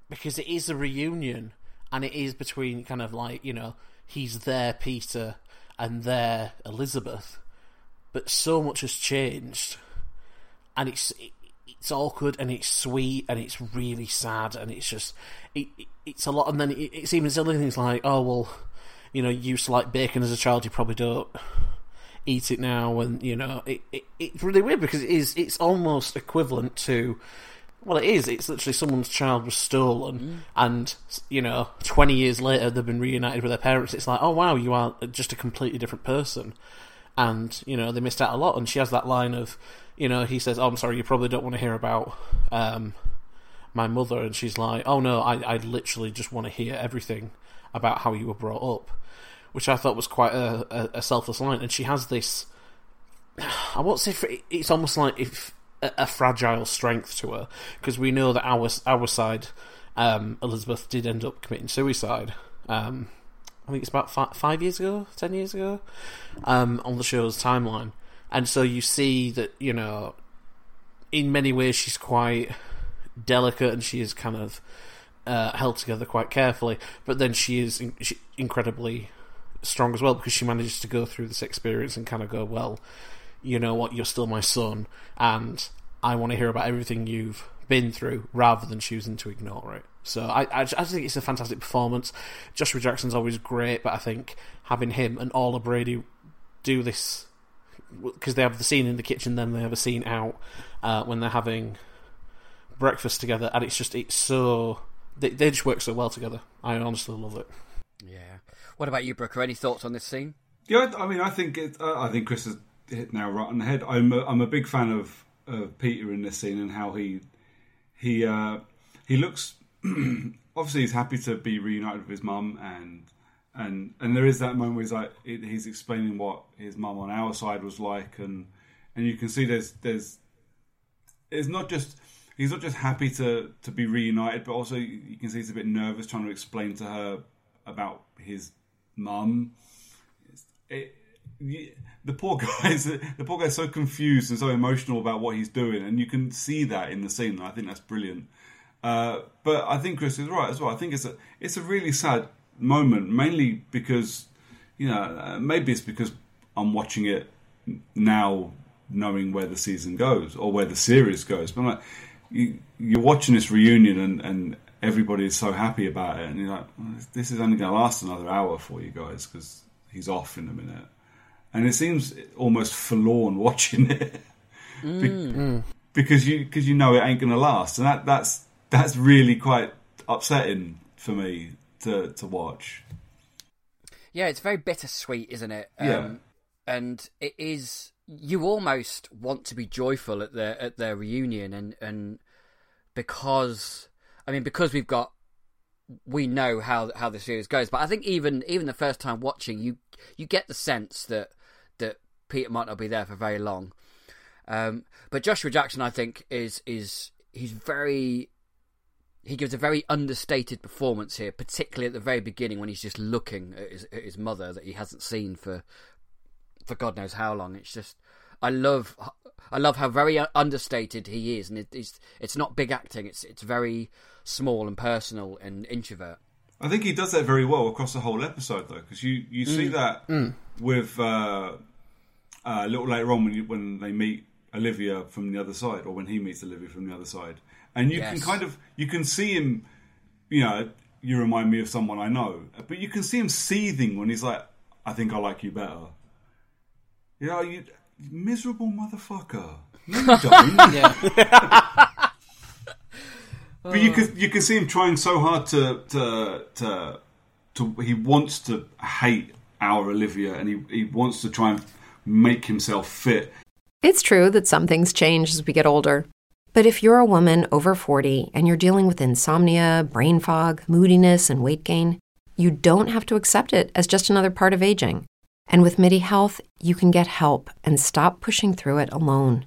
Because it is a reunion and it is between kind of like you know he's there Peter and there Elizabeth, but so much has changed, and it's it's awkward and it's sweet and it's really sad and it's just it, it's a lot. And then it, it's even silly things like oh well you know you used to like bacon as a child you probably don't eat it now. And you know it, it it's really weird because it is it's almost equivalent to well, it is. It's literally someone's child was stolen, mm. and you know, twenty years later they've been reunited with their parents. It's like, oh wow, you are just a completely different person, and you know they missed out a lot. And she has that line of, you know, he says, "Oh, I'm sorry, you probably don't want to hear about um, my mother," and she's like, "Oh no, I, I literally just want to hear everything about how you were brought up," which I thought was quite a, a, a selfless line. And she has this. I won't say for, it's almost like if a, a fragile strength to her because we know that our our side, um, Elizabeth did end up committing suicide. Um, I think it's about five, five years ago, ten years ago, um, on the show's timeline, and so you see that you know, in many ways she's quite delicate and she is kind of uh, held together quite carefully, but then she is in, she, incredibly strong as well because she manages to go through this experience and kind of go well you know what, you're still my son, and I want to hear about everything you've been through rather than choosing to ignore it. So I, I, I think it's a fantastic performance. Joshua Jackson's always great, but I think having him and Orla Brady do this because they have the scene in the kitchen, then they have a scene out uh, when they're having breakfast together, and it's just it's so they, they just work so well together. I honestly love it. Yeah. What about you, Brooker? Any thoughts on this scene? Yeah, I mean, I think it, uh, I think Chris has hit now right on the head. I'm a, I'm a big fan of, of Peter in this scene and how he he uh, he looks obviously he's happy to be reunited with his mum and and and there is that moment where he's like he's explaining what his mum on our side was like and and you can see there's there's it's not just he's not just happy to to be reunited but also you can see he's a bit nervous trying to explain to her about his mum it, the poor guy's the poor guy's so confused and so emotional about what he's doing, and you can see that in the scene. I think that's brilliant. Uh, but I think Chris is right as well. I think it's a it's a really sad moment, mainly because you know uh, maybe it's because I'm watching it now, knowing where the season goes or where the series goes. But I'm like, you, you're watching this reunion and, and everybody is so happy about it, and you're like, this is only going to last another hour for you guys because he's off in a minute and it seems almost forlorn watching it. Mm. because you because you know it ain't going to last, and that that's that's really quite upsetting for me to to watch. Yeah, it's very bittersweet, isn't it? Yeah. Um, and it is. You almost want to be joyful at their at their reunion, and and because I mean because we've got we know how how the series goes, but I think even even the first time watching, you you get the sense that that Peter might not be there for very long. Um, but Joshua Jackson, I think, is is he's very he gives a very understated performance here, particularly at the very beginning when he's just looking at his, at his mother that he hasn't seen for for God knows how long. It's just I love I love how very understated he is, and it, it's it's not big acting. It's it's very small and personal and introvert. I think he does that very well across the whole episode, though, because you, you see that with uh, uh, a little later on when you, when they meet Olivia from the other side, or when he meets Olivia from the other side, and you can kind of you can see him, you know, you remind me of someone I know, but you can see him seething when he's like, "I think I like you better." You know, you miserable motherfucker. No, you don't. Yeah. But you can you can see him trying so hard to to to, to he wants to hate our Olivia and he, he wants to try and make himself fit. It's true that some things change as we get older. But if you're a woman over 40 and you're dealing with insomnia, brain fog, moodiness, and weight gain, you don't have to accept it as just another part of aging. And with MIDI Health, you can get help and stop pushing through it alone.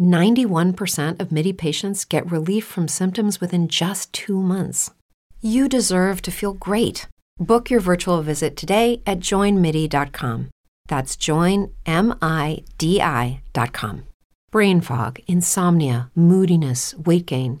91% of MIDI patients get relief from symptoms within just two months. You deserve to feel great. Book your virtual visit today at joinmidi.com. That's joinmidi.com. Brain fog, insomnia, moodiness, weight gain.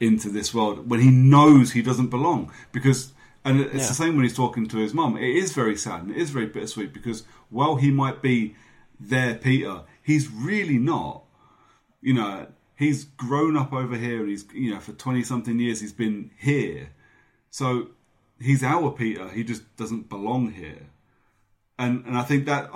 into this world when he knows he doesn't belong. Because and it's Yeah. the same when he's talking to his mum. It is very sad and it is very bittersweet because while he might be their peter he's really not. You know he's grown up over here. And he's you know for 20 something years he's been here. So he's our peter. He just doesn't belong here. And and I think that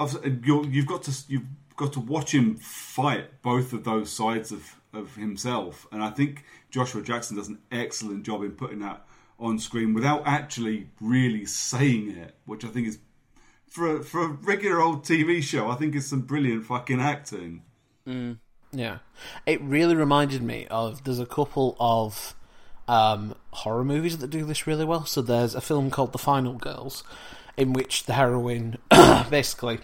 you're, you've got to you've got to watch him fight both of those sides of of himself, and I think Joshua Jackson does an excellent job in putting that on screen without actually really saying it, which I think is for a, for a regular old TV show. I think is some brilliant fucking acting. Yeah, it really reminded me of. There's a couple of um, horror movies that do this really well. So there's a film called The Final Girls, in which the heroine basically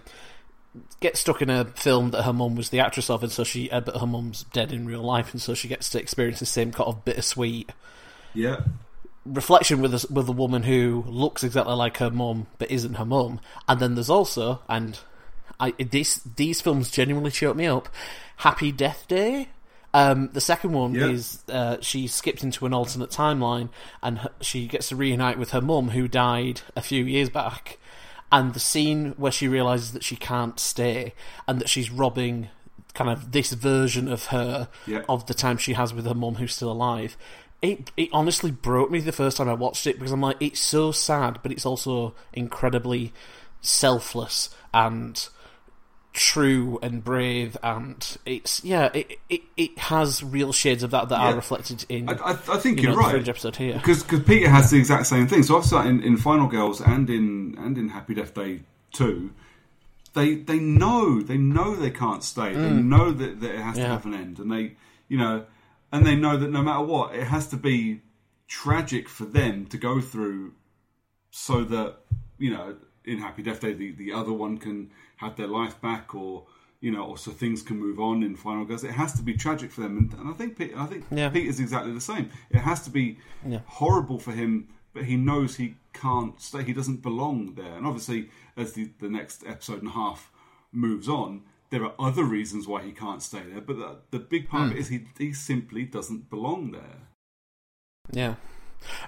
gets stuck in a film that her mum was the actress of, and so she, uh, but her mum's dead in real life, and so she gets to experience the same kind of bittersweet Yeah, reflection with a, with a woman who looks exactly like her mum but isn't her mum. And then there's also, and I these these films genuinely choked me up. Happy Death Day. Um, the second one Yeah. is uh, she skipped into an alternate timeline and she gets to reunite with her mum who died a few years back. And the scene where she realizes that she can't stay and that she's robbing kind of this version of her Yeah. of the time she has with her mum who's still alive. It it honestly broke me the first time I watched it because I'm like it's so sad, but it's also incredibly selfless and true and brave, and it's yeah, it it, it has real shades of that that Yeah. are reflected in. I, I, I think you you're know, right. Episode here. because because Peter has the exact same thing. So I've seen in, in Final Girls and in and in Happy Death Day two, they they know they know they can't stay. They mm. know that, that it has to have an end, and they you know, and they know that no matter what, it has to be tragic for them to go through, so that you know in Happy Death Day the, the other one can have their life back, or you know, or so things can move on in Final Girls. It has to be tragic for them, and, and I think Pete, I think Yeah. Pete is exactly the same. It has to be horrible for him, but he knows he can't stay. He doesn't belong there, and obviously, as the the next episode and a half moves on. There are other reasons why he can't stay there, but the, the big part of it hmm. is he, he simply doesn't belong there. Yeah,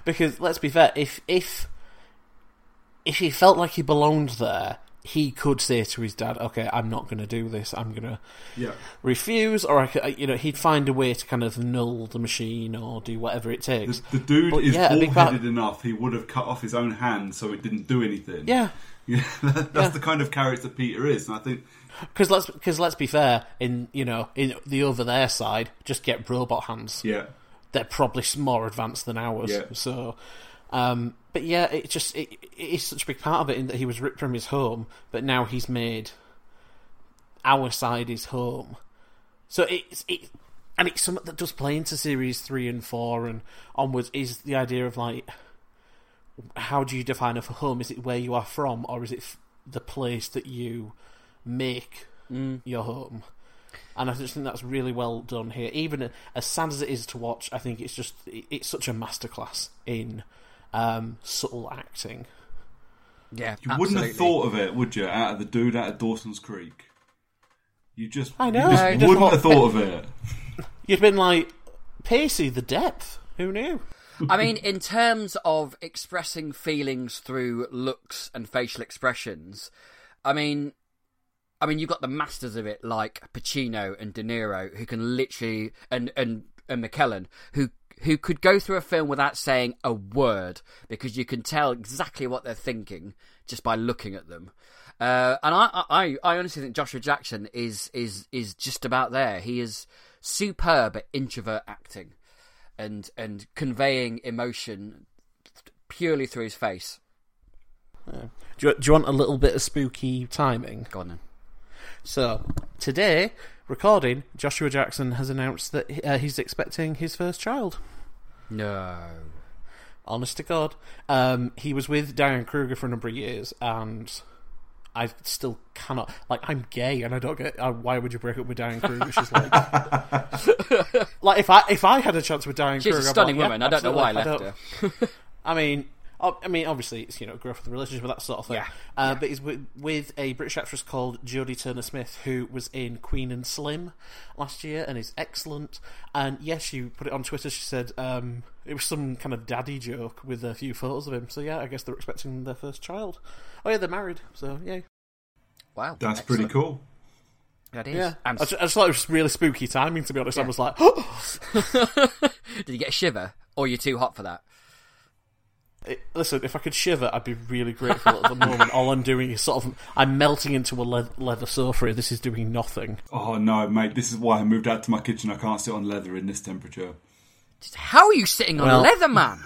because let's be fair, if if if he felt like he belonged there, he could say to his dad, "Okay, I'm not going to do this. I'm going to Yeah. refuse," or I could, you know, he'd find a way to kind of null the machine or do whatever it takes. The dude But is yeah, a big bullheaded part- enough, he would have cut off his own hand so it didn't do anything. Yeah, Yeah, that's Yeah. the kind of character Peter is, and I think because let's because let's be fair, in you know, in the over there side, just get robot hands. yeah, they're probably more advanced than ours. Yeah. So, um, but yeah, it just it, it is such a big part of it in that he was ripped from his home, but now he's made our side his home. So it's it, and it's something that does play into series three and four and onwards. Is the idea of like, how do you define a home? Is it where you are from, or is it f- the place that you make mm. your home? and I just think that's really well done here. Even as sad as it is to watch, I think it's just it's such a masterclass in um, subtle acting. Yeah, you wouldn't have thought of it, would you? Out of the dude out of Dawson's Creek, you just I know. you just I just wouldn't thought- have thought of it. You'd been like, Pacey, the depth. Who knew? I mean, in terms of expressing feelings through looks and facial expressions, I mean, I mean, you've got the masters of it like Pacino and De Niro, who can literally, and and and McKellen, who who could go through a film without saying a word because you can tell exactly what they're thinking just by looking at them. Uh, and I, I, I honestly think Joshua Jackson is is is just about there. He is superb at introvert acting and and conveying emotion purely through his face. Do you, do you want a little bit of spooky timing? Go on then. So today, recording, Joshua Jackson has announced that uh, he's expecting his first child. No. Honest to God, um, he was with Diane Kruger for a number of years, and I still cannot. Like, I'm gay, and I don't get. Uh, why would you break up with Diane Kruger? She's like, like if I if I had a chance with Diane She's Kruger, a stunning like, yeah, woman. I don't know why I absolutely. left her. I mean, I mean, obviously, it's you know growth of the relationship, with that sort of thing. Yeah. Uh, But he's with, with a British actress called Jodie Turner Smith, who was in Queen and Slim last year, and is excellent. And yes, she put it on Twitter. She said um, it was some kind of daddy joke with a few photos of him. So yeah, I guess they're expecting their first child. Oh yeah, they're married. So yeah. Wow, That's pretty cool. That is. Yeah, And I just, I just thought it was really spooky timing. To be honest, I was like, did you get a shiver, or you're too hot for that? It- Listen, if I could shiver, I'd be really grateful at the moment. All I'm doing is sort of I'm melting into a le- leather sofa. Here. This is doing nothing. Oh no, mate! This is why I moved out to my kitchen. I can't sit on leather in this temperature. How are you sitting on leather, man?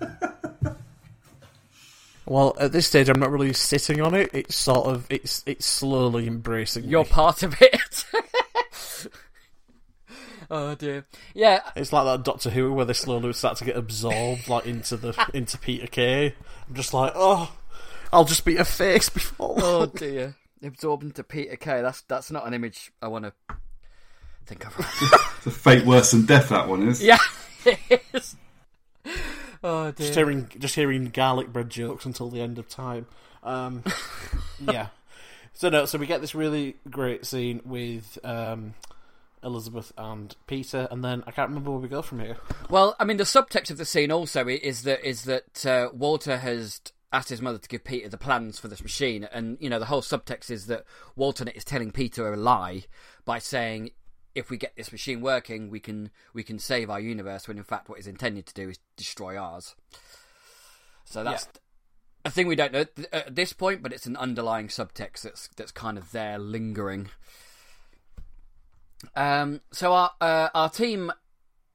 Well, at this stage, I'm not really sitting on it. It's sort of it's it's slowly embracing You're me. part of it. oh dear. Yeah, It's like that Doctor Who where they slowly start to get absorbed like into the into Peter Kay. I'm just like, oh, I'll just be a face before. Oh dear. Absorbed into Peter Kay. That's that's not an image I want to think of. It's a fate worse than death. That one is. yeah, it is. Oh dear. just hearing just hearing garlic bread jokes until the end of time. Um, yeah. So no, so we get this really great scene with um, Elizabeth and Peter, and then I can't remember where we go from here. Well, I mean, the subtext of the scene also is that is that uh, Walter has asked his mother to give Peter the plans for this machine, and you know the whole subtext is that Walter is telling Peter a lie by saying, "If we get this machine working, we can we can save our universe." When in fact, what he's intended to do is destroy ours. So that's a thing we don't know at this point, but it's an underlying subtext that's that's kind of there lingering. Um, so our uh, our team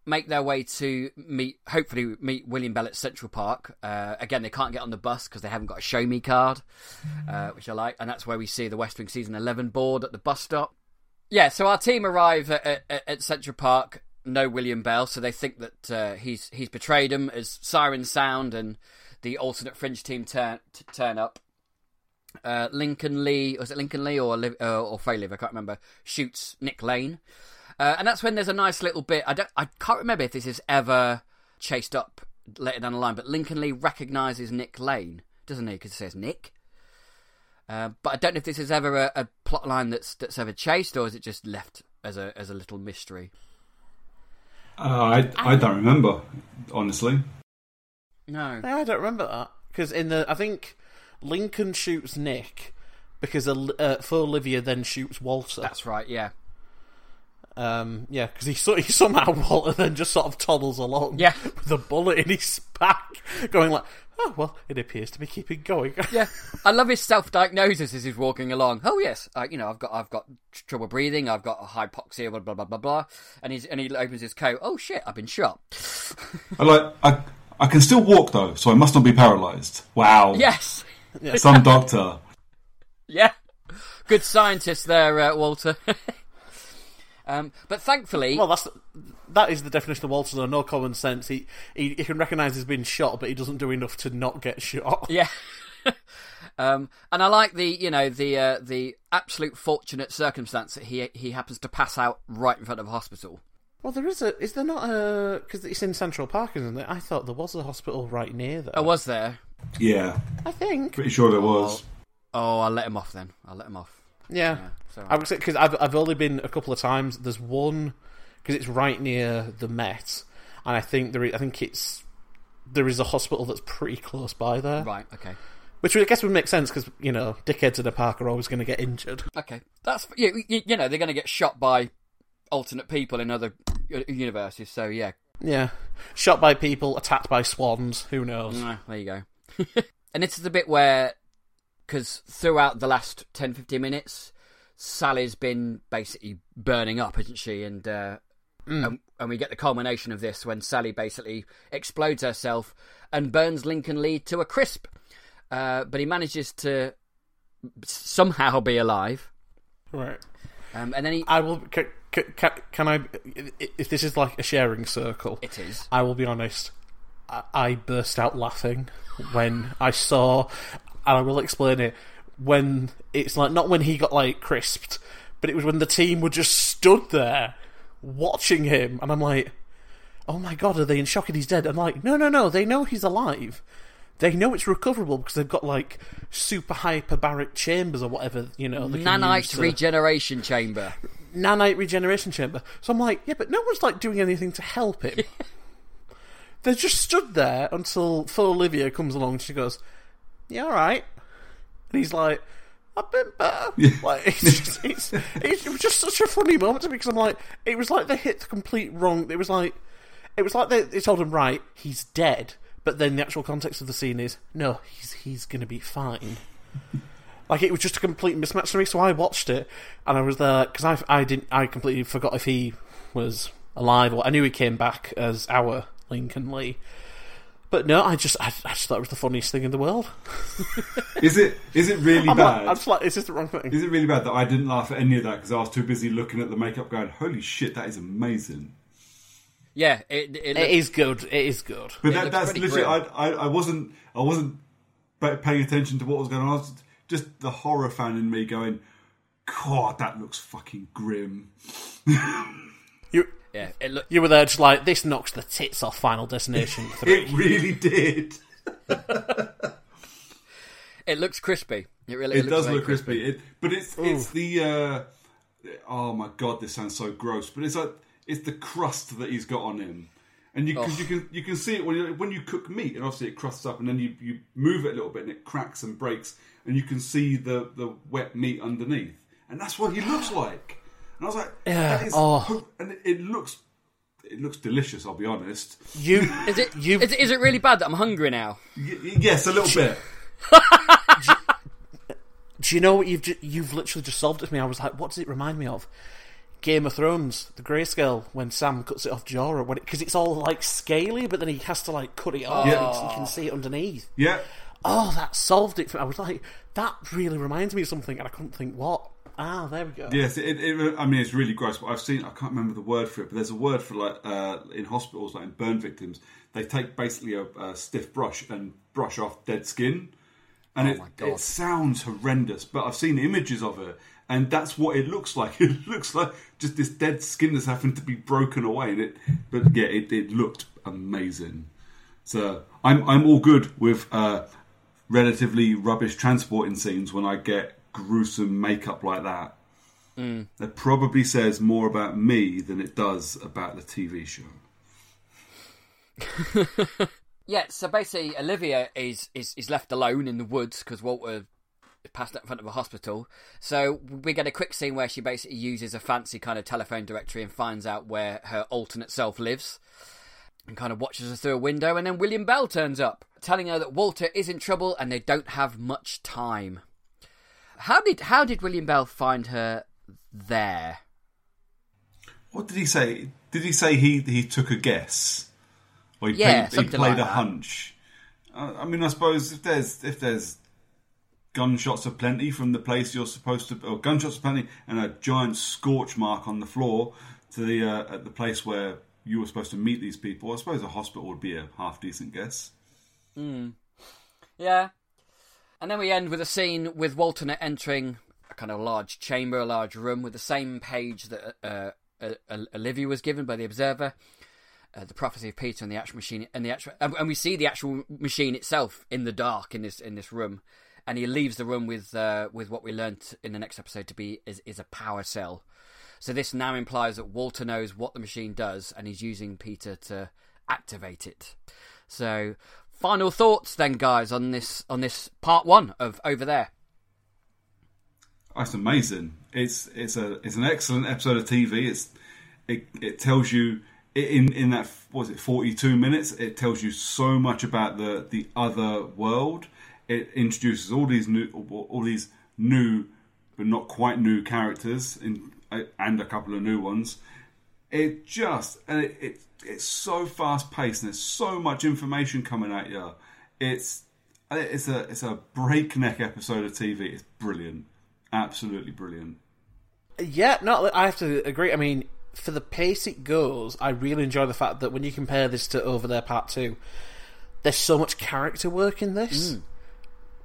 make their way to meet, hopefully meet William Bell at Central Park. Uh, again, they can't get on the bus because they haven't got a show me card, uh, which I like, and that's where we see the West Wing season eleven board at the bus stop. Yeah, so our team arrive at, at, at Central Park. No William Bell, so they think that uh, he's he's betrayed them as sirens sound and the alternate fringe team turn t- turn up. Uh, Lincoln Lee, was it Lincoln Lee or Liv- uh, or Frey I can't remember. Shoots Nick Lane, uh, and that's when there's a nice little bit. I don't, I can't remember if this is ever chased up later down the line, but Lincoln Lee recognizes Nick Lane, doesn't he? Because it says Nick. Uh, but I don't know if this is ever a, a plot line that's that's ever chased, or is it just left as a as a little mystery? Uh, I I don't remember honestly. No. I don't remember that because in the I think Lincoln shoots Nick because uh, Fauxlivia then shoots Walter. That's right. Yeah. Um, yeah, because he, so, he somehow Walter then just sort of toddles along, Yeah. with a bullet in his back, going like, "Oh well, it appears to be keeping going." Yeah, I love his self-diagnosis as he's walking along. Oh yes, uh, you know I've got I've got trouble breathing. I've got a hypoxia. Blah blah blah blah blah. And he's and he opens his coat. Oh shit, I've been shot. I like I I can still walk though, so I must not be paralysed. Wow. Yes. Some doctor. Yeah. Good scientist there, uh, Walter. um, but thankfully, well, that's that is the definition of Walter. Though no common sense. He, he he can recognise he's been shot, but he doesn't do enough to not get shot. Yeah. um, and I like the you know the uh, the absolute fortunate circumstance that he he happens to pass out right in front of a hospital. Well, there is a. Is there not a? Because it's in Central Park, isn't it? I thought there was a hospital right near there. I was there. Yeah, I think. pretty sure there was. Oh, I'll let him off then. I'll let him off. Yeah. Yeah, so- I would say because I've I've only been a couple of times. There's one because it's right near the Met, and I think there. Is, I think it's there is a hospital that's pretty close by there, Right. Okay. which I guess would make sense because you know dickheads in a park are always going to get injured. Okay. That's you. You, you know they're going to get shot by alternate people in other u- universes. So yeah. Yeah, shot by people, attacked by swans. Who knows? Ah, there you go. and this is the bit where, because throughout the last 10, 15 minutes, Sally's been basically burning up, isn't she? And, uh, and and we get the culmination of this when Sally basically explodes herself and burns Lincoln Lee to a crisp. Uh, but he manages to somehow be alive. Right. Um, and then he. I will. Can, can, can I? If this is like a sharing circle, It is. I will be honest. I, I burst out laughing when I saw, and I will explain it. When it's like not when he got like crisped, but it was when the team were just stood there watching him, and I'm like, "Oh my god, are they in shock and he's dead?" I'm like, "No, no, no, they know he's alive." They know it's recoverable because they've got like super hyperbaric chambers or whatever, you know. they can use Nanite to- regeneration chamber. nanite regeneration chamber. So I'm like, yeah, but no one's like doing anything to help him. they just stood there until Fauxlivia comes along and she goes, "Yeah, all right," and he's like. I've been better. Like it's just, it's, it's, it was just such a funny moment to me because I'm like, it was like they hit the complete wrong. It was like, it was like they, they told him right, he's dead, but then the actual context of the scene is no, he's he's gonna be fine. Like it was just a complete mismatch to me. So I watched it, and I was there because I I didn't I completely forgot if he was alive or I knew he came back as our Lincoln Lee. But no, I just I, I just thought it was the funniest thing in the world. Is it? Is it really I'm like, bad? I'm just like, is this the wrong thing? Is it really bad that I didn't laugh at any of that because I was too busy looking at the makeup, going, "Holy shit, that is amazing." Yeah, it, it, It is good. It is good. But that, that's literally I, I, I wasn't. I wasn't paying attention to what was going on. I was just the horror fan in me going, "God, that looks fucking grim." You yeah, it look, you were there just like this knocks the tits off Final Destination three. It really did. it looks crispy. It really It looks does look crispy. It, but it's it's the. Uh, oh my god, this sounds so gross. But it's like it's the crust that he's got on him, and you cause you can you can see it when you when you cook meat, and obviously it crusts up, and then you you move it a little bit, and it cracks and breaks, and you can see the the wet meat underneath, and that's what he looks like. And I was like, Yeah, that is, oh. and it, it looks. It looks delicious. I'll be honest. You Is it, You- is it is it really bad that I'm hungry now? Y- y- yes, a little bit. Do you know what you've ju- you've literally just solved it for me? I was like, what does it remind me of? Game of Thrones, the grayscale when Sam cuts it off Jorah, when because it's all like scaly, but then he has to like cut it off, Yeah. and you can see it underneath. Yeah, oh, that solved it. For me. I was like, that really reminds me of something, and I couldn't think what. Ah, there we go. Yes, it, it, I mean it's really gross. But I've seen I can't remember the word for it, but there's a word for like uh, in hospitals, like in burn victims, they take basically a, a stiff brush and brush off dead skin, and Oh it, my God. it sounds horrendous. But I've seen images of it, and that's what it looks like. It looks like just this dead skin that's happened to be broken away, and it. But yeah, it, it looked amazing. So I'm I'm all good with uh, relatively rubbish transporting scenes when I get gruesome makeup like that. Mm. That probably says more about me than it does about the TV show. Yeah, so basically, Olivia is, is, is left alone in the woods because Walter passed out in front of a hospital. So we get a quick scene where she basically uses a fancy kind of telephone directory and finds out where her alternate self lives and kind of watches her through a window. And then William Bell turns up, telling her that Walter is in trouble and they don't have much time. How did how did William Bell find her there? What did he say? Did he say he he took a guess, or he Yeah, played, he played like a that. hunch? I mean, I suppose if there's if there's gunshots aplenty from the place you're supposed to, or gunshots aplenty, and a giant scorch mark on the floor to the uh, at the place where you were supposed to meet these people, I suppose a hospital would be a half decent guess. Yeah. And then we end with a scene with Walter entering a kind of large chamber, a large room with the same page that uh, uh, uh, Olivia was given by the Observer, uh, the prophecy of Peter, and the actual machine, and the actual, and and we see the actual machine itself in the dark in this in this room, and he leaves the room with uh, with what we learnt in the next episode to be is is a power cell. So this now implies that Walter knows what the machine does, and he's using Peter to activate it. So, final thoughts then, guys, on this on this part one of Over There. That's amazing. It's it's a it's an excellent episode of TV. It's it it tells you in in that was it forty two minutes. It tells you so much about the the other world. It introduces all these new all these new but not quite new characters in, and a couple of new ones. It just and it, it it's so fast paced and there's so much information coming at you. It's it's a it's a breakneck episode of TV. It's brilliant, absolutely brilliant. Yeah, no, I have to agree. I mean, for the pace it goes, I really enjoy the fact that when you compare this to Over There Part 2, there's so much character work in this. Mm.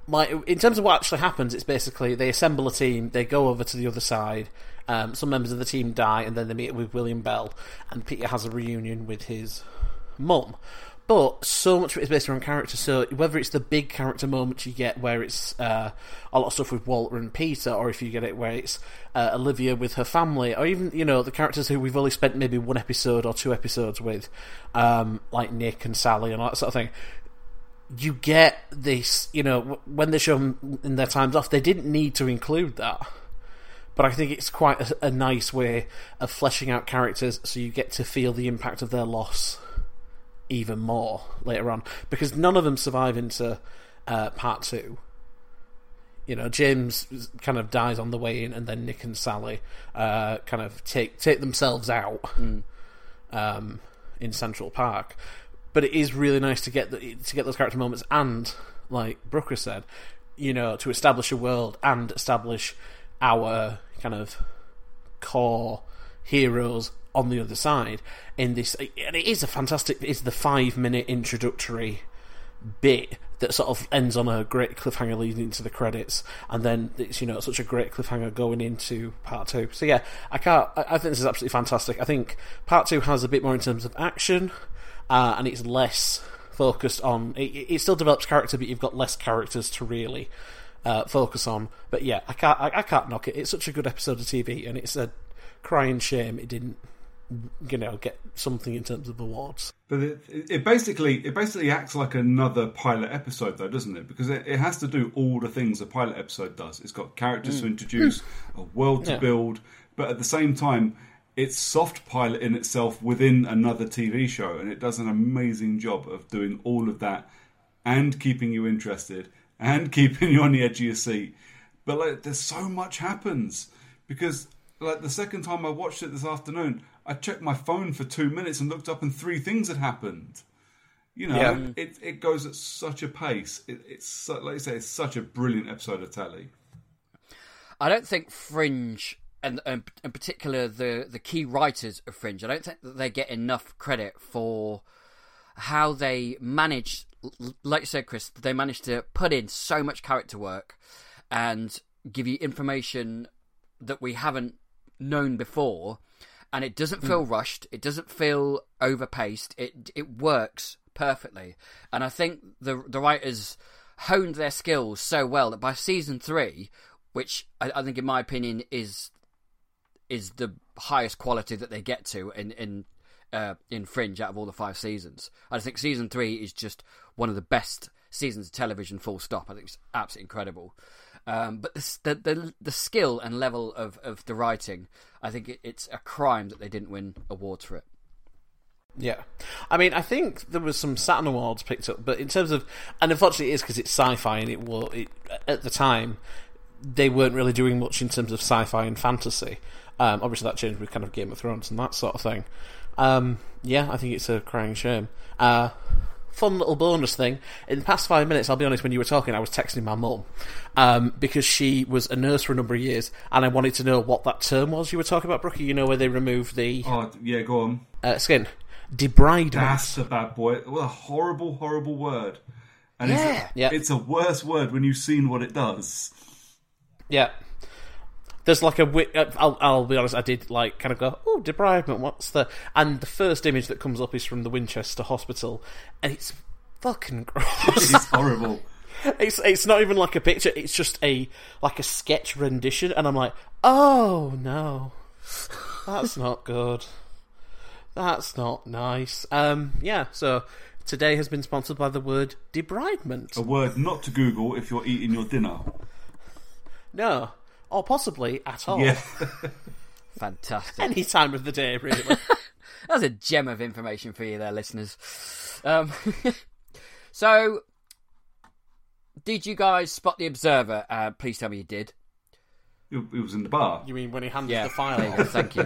Like, in terms of what actually happens, it's basically they assemble a team, they go over to the other side, um, some members of the team die, and then they meet with William Bell, and Peter has a reunion with his mum. But so much of it is based around character. So whether it's the big character moments you get where it's uh, a lot of stuff with Walter and Peter, or if you get it where it's uh, Olivia with her family, or even you know the characters who we've only spent maybe one episode or two episodes with, um, like Nick and Sally and all that sort of thing. You get this, you know, when they show them in their times off, they didn't need to include that but I think it's quite a, a nice way of fleshing out characters so you get to feel the impact of their loss even more later on because none of them survive into uh, part two. You know, James kind of dies on the way in, and then Nick and Sally uh, kind of take take themselves out um, in Central Park. But it is really nice to get the, to get those character moments, and like Brooker said, you know, to establish a world and establish our kind of core heroes on the other side in this and it is a fantastic it's the five minute introductory bit that sort of ends on a great cliffhanger leading into the credits and then it's you know such a great cliffhanger going into part two. So yeah i can't i, I think this is absolutely fantastic. I think part two has a bit more in terms of action uh, and it's less focused on it, it still develops character but you've got less characters to really uh, focus on. But yeah, I can't I, I can't knock it. It's such a good episode of TV, and it's a crying shame it didn't you know get something in terms of awards. But it, it basically it basically acts like another pilot episode, though, doesn't it? Because it, it has to do all the things a pilot episode does. It's got characters to introduce, a world to Yeah. build, but at the same time, it's soft pilot in itself within another TV show, and it does an amazing job of doing all of that and keeping you interested and keeping you on the edge of your seat. But like, there's so much happens because like the second time I watched it this afternoon, I checked my phone for two minutes and looked up, and three things had happened. You know, Yeah. Mm. it it goes at such a pace. It, it's so, like you say, it's such a brilliant episode of telly. I don't think Fringe, and, and in particular the the key writers of Fringe, I don't think that they get enough credit for how they manage. Like you said, Chris, they managed to put in so much character work and give you information that we haven't known before, and it doesn't feel hmm. rushed. It doesn't feel overpaced. It it works perfectly, and I think the the writers honed their skills so well that by season three, which I, I think in my opinion is is the highest quality that they get to in in uh, in Fringe out of all the five seasons. I think season three is just one of the best seasons of television. Full stop. I think it's absolutely incredible. Um, but the, the the the skill and level of, of the writing, I think it, it's a crime that they didn't win awards for it. Yeah, I mean, I think there was some Saturn Awards picked up, but in terms of, and unfortunately, it is because it's sci-fi, and it was it, at the time they weren't really doing much in terms of sci-fi and fantasy. Um, obviously, that changed with kind of Game of Thrones and that sort of thing. Um, yeah, I think it's a crying shame. Uh, fun little bonus thing. In the past five minutes, I'll be honest, when you were talking, I was texting my mum um, because she was a nurse for a number of years, and I wanted to know what that term was you were talking about, Brookie. You know where they remove the Oh yeah, go on. uh, skin debridement. That's a bad boy. What a horrible, horrible word. And it's, Yeah. Yeah. it's a worse word when you've seen what it does. Yeah. There's like a. uh, I'll, I'll be honest. I did like kind of go, oh, debridement. What's the? And the first image that comes up is from the Winchester Hospital, and it's fucking gross. It's horrible. it's it's not even like a picture. It's just a like a sketch rendition, and I'm like, oh no, that's not good. That's not nice. Um, yeah. So today has been sponsored by the word debridement. A word not to Google if you're eating your dinner. No, or possibly at all. Yeah. Fantastic. Any time of the day, really. That's a gem of information for you there, listeners. Um, so, did you guys spot the Observer? Uh, please tell me you did. It, it was in the bar. You mean when he handed Yeah, the file? there you go. Thank you.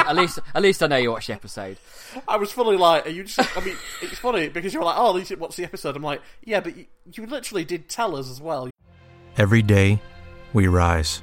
at least, at least I know you watched the episode. I was fully like, are you just? I mean, it's funny because you were like, oh, at least you watched the episode. I'm like, yeah, but you, you literally did tell us as well. Every day, we rise,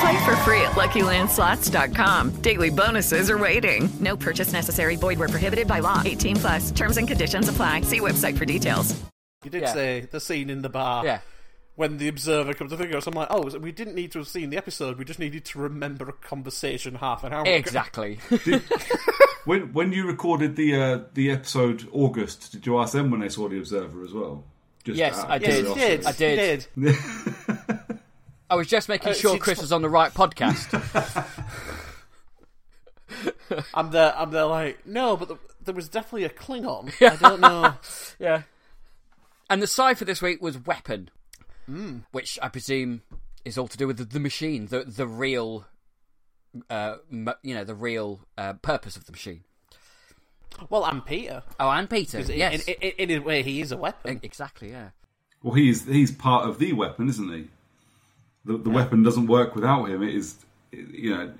Play for free at LuckyLandSlots.com. Daily bonuses are waiting. No purchase necessary. Void where prohibited by law. 18 plus. Terms and conditions apply. See website for details. You did Yeah. say the scene in the bar. Yeah. When the observer comes to figure out, so I'm like, oh, we didn't need to have seen the episode. We just needed to remember a conversation half an hour ago. Exactly. When when you recorded the uh, the episode August, did you ask them when they saw the Observer as well? Just Yes, out of I Yes, did. I did. I did. You did. I was just making Uh, sure Chris it's- was on the right podcast. I'm there. I'm there. Like, no, but the, there was definitely a Klingon. I don't know. yeah. And the cipher this week was weapon, Hmm. which I presume is all to do with the, the machine, the the real, uh, m- you know, the real uh, purpose of the machine. Well, and Peter. Oh, and Peter. in- yes, In, in, in a way, he is a weapon. Exactly, yeah. Well, he's he's part of the weapon, isn't he? The the weapon doesn't work without him. It is, you know,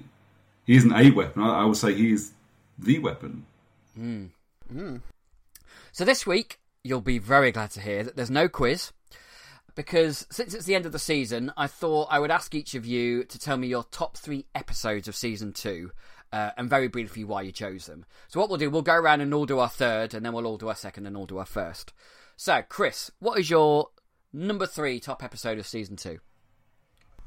he isn't a weapon. I, I would say he is the weapon. So this week, you'll be very glad to hear that there's no quiz. Because since it's the end of the season, I thought I would ask each of you to tell me your top three episodes of season two, uh, and very briefly why you chose them. So what we'll do, we'll go around and all do our third, and then we'll all do our second, and all do our first. So, Chris, what is your number three top episode of season two?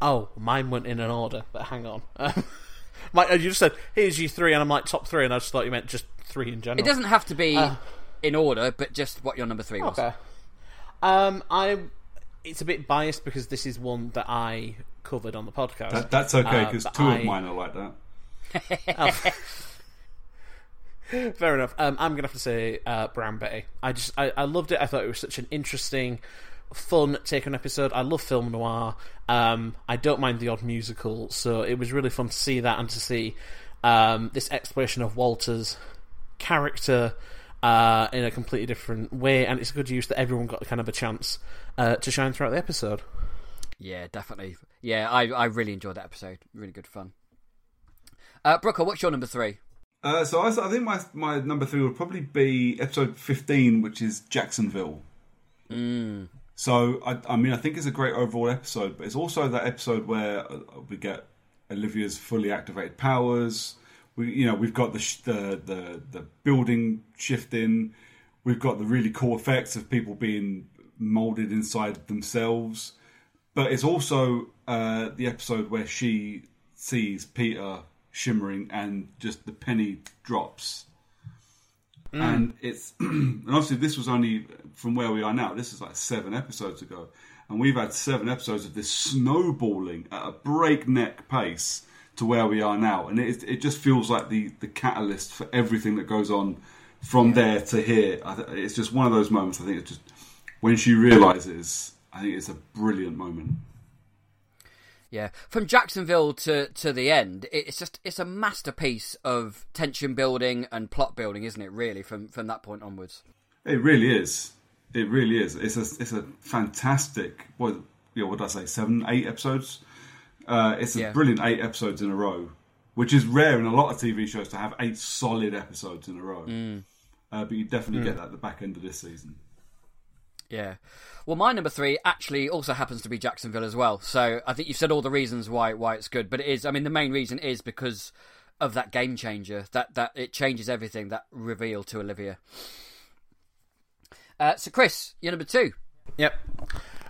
Oh, mine went in an order, but hang on. Um, my, you just said, here's your three, and I'm like, top three, and I just thought you meant just three in general. It doesn't have to be Uh, in order, but just what your number three was. Okay. Um, I. It's a bit biased because this is one that I covered on the podcast. That, that's okay Uh, because but two I- of mine are like that. Fair enough. Um, I'm gonna have to say uh, Brown Betty. I just I, I loved it. I thought it was such an interesting, fun take on episode. I love film noir. Um, I don't mind the odd musical, so it was really fun to see that and to see um, this exploration of Walter's character uh, in a completely different way. And it's a good use that everyone got kind of a chance uh, to shine throughout the episode. Yeah, definitely. Yeah, I I really enjoyed that episode. Really good fun. Uh, Brooker, what's your number three? Uh, so I, I think my my number three would probably be episode fifteen, which is Jacksonville. Mm. So I, I mean, I think it's a great overall episode, but it's also that episode where uh, we get Olivia's fully activated powers. We, you know, we've got the sh- the, the the building shifting. We've got the really cool effects of people being molded inside themselves. But it's also uh, the episode where she sees Peter shimmering and just the penny drops. Mm. And it's and obviously this was only from where we are now. This is like seven episodes ago, and we've had seven episodes of this snowballing at a breakneck pace to where we are now, and it it just feels like the the catalyst for everything that goes on from there to here. I th- it's just one of those moments. I think it's just when she realizes. I think it's a brilliant moment. Yeah, from Jacksonville to to the end, it's just it's a masterpiece of tension building and plot building, isn't it? Really, from from that point onwards. It really is. It really is. It's a it's a fantastic. What you know, what did I say? Seven, eight episodes. Uh, it's a Yeah. brilliant eight episodes in a row, which is rare in a lot of TV shows to have eight solid episodes in a row. Mm. Uh, but you definitely Mm. get that at the back end of this season. Yeah. Well, my number three actually also happens to be Jacksonville as well. So I think you've said all the reasons why why it's good, but it is. I mean, the main reason is because of that game changer. That that it changes everything. That reveal to Olivia. Uh, so, Chris, you're number two. Yep.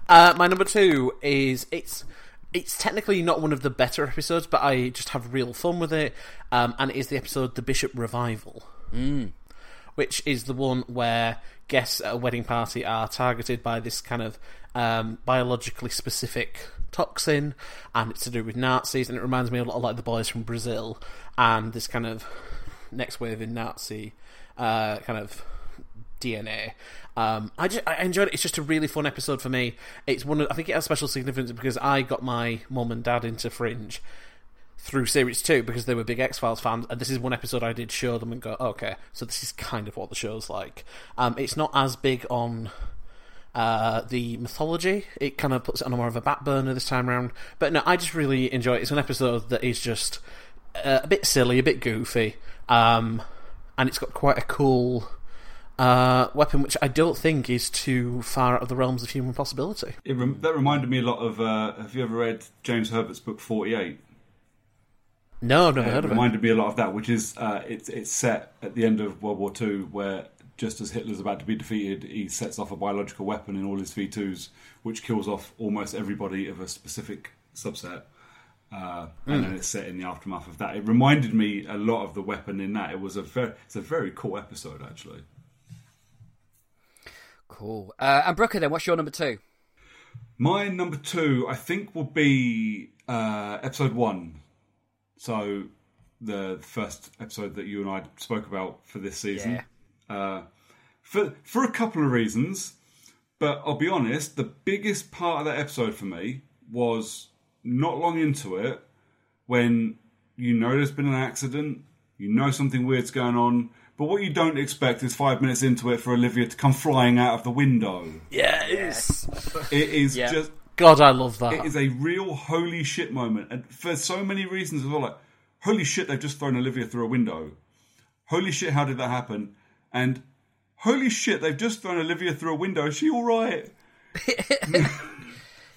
Uh, my number two is it's it's technically not one of the better episodes, but I just have real fun with it. Um, and it is the episode "The Bishop Revival," Mm. Which is the one where guests at a wedding party are targeted by this kind of um, biologically specific toxin, and it's to do with Nazis. And it reminds me a lot of like the boys from Brazil and this kind of next wave in Nazi uh, kind of DNA. Um, I just I enjoyed it. It's just a really fun episode for me. It's one. Of, I think it has special significance because I got my mum and dad into Fringe through series two because they were big X Files fans, and this is one episode I did show them and go, okay, so this is kind of what the show's like. Um, it's not as big on uh, the mythology. It kind of puts it on more of a back burner this time around. But no, I just really enjoy it. It's an episode that is just uh, a bit silly, a bit goofy, um, and it's got quite a cool uh, weapon, which I don't think is too far out of the realms of human possibility. It rem- that reminded me a lot of. Uh, have you ever read James Herbert's book Forty Eight? No, I've never Uh, heard it of it. reminded me a lot of that, which is uh, it's it's set at the end of World War Two, where just as Hitler's about to be defeated, he sets off a biological weapon in all his V twos, which kills off almost everybody of a specific subset. Uh, and Mm. then it's set in the aftermath of that. It reminded me a lot of the weapon in that. It was a very, it's a very cool episode actually. Cool. Uh, and Brooker, then, what's your number two? My number two, I think, will be uh, episode one. So, the first episode that you and I spoke about for this season. Uh, for for a couple of reasons, but I'll be honest. The biggest part of that episode for me was not long into it when you know there's been an accident, you know something weird's going on, but what you don't expect is five minutes into it for Olivia to come flying out of the window. Yes. It is Yeah. just God, I love that. It is a real holy shit moment, and for so many reasons as well. Like, holy shit, they've just thrown Olivia through a window. Holy shit, how did that happen? And holy shit, they've just thrown Olivia through a window. Is she all right?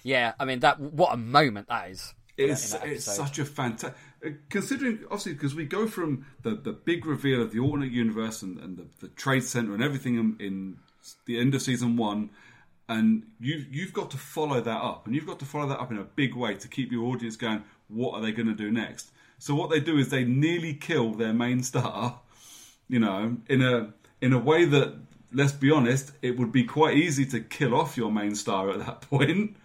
Yeah, I mean that. What a moment that is. It's that it's such a fantastic. Uh, considering obviously because we go from the the big reveal of the alternate universe and, and the, the trade center and everything in, in the end of season one, and you've you've got to follow that up, and you've got to follow that up in a big way to keep your audience going. What are they going to do next? So what they do is they nearly kill their main star, You know, in a in a way that let's be honest, it would be quite easy to kill off your main star at that point.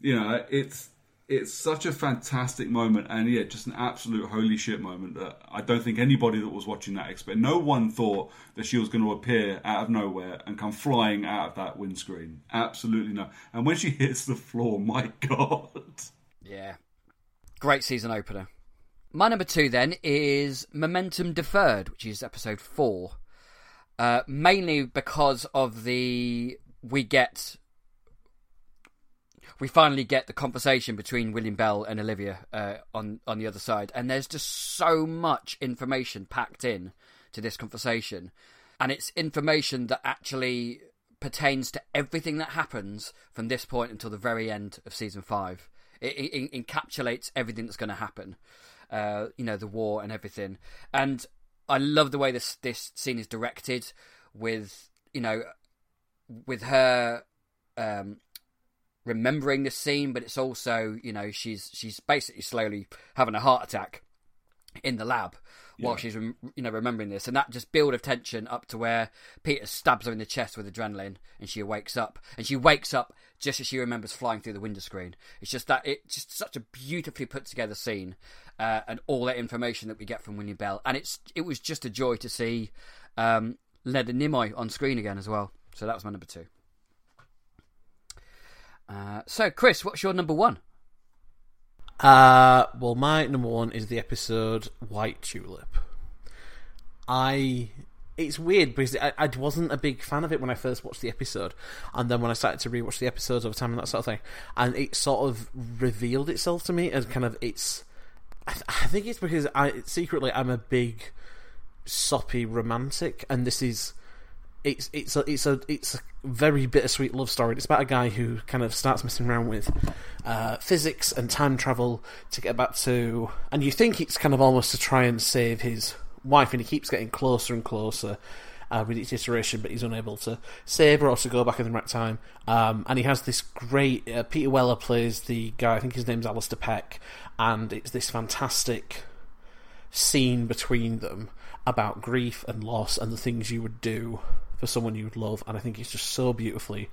You know, it's it's such a fantastic moment, and yeah, just an absolute holy shit moment that I don't think anybody that was watching that expect. No one thought that she was going to appear out of nowhere and come flying out of that windscreen. Absolutely no. And when she hits the floor, my god. Yeah, great season opener. My number two then is Momentum Deferred, which is episode four. Uh, mainly because of the we get we finally get the conversation between William Bell and Olivia uh, on on the other side, and there's just so much information packed in to this conversation, and it's information that actually pertains to everything that happens from this point until the very end of season five. It, it, it encapsulates everything that's going to happen, uh, you know, the war and everything, and I love the way this this scene is directed, with you know, with her. Um, remembering the scene, but it's also you know she's she's basically slowly having a heart attack in the lab yeah. while she's you know remembering this, and that just build of tension up to where Peter stabs her in the chest with adrenaline, and she wakes up, and she wakes up just as she remembers flying through the window screen. It's just that it's just such a beautifully put together scene, uh, and all that information that we get from William Bell, and it's it was just a joy to see um, Leonard Nimoy on screen again as well. So that was my number two. Uh, so, Chris, what's your number one? Uh, well, my number one is the episode White Tulip. I. It's weird because I, I wasn't a big fan of it when I first watched the episode, and then when I started to rewatch the episodes over time and that sort of thing, and it sort of revealed itself to me as kind of its. I, th- I think it's because I secretly I'm a big soppy romantic, and this is it's it's a it's a it's a very bittersweet love story. It's about a guy who kind of starts messing around with uh, physics and time travel to get back to, and you think it's kind of almost to try and save his wife, and he keeps getting closer and closer. Uh, with each iteration, but he's unable to save her or to go back in the right time. Um, and he has this great. Uh, Peter Weller plays the guy, I think his name's Alistair Peck, and it's this fantastic scene between them about grief and loss and the things you would do for someone you would love, and I think it's just so beautifully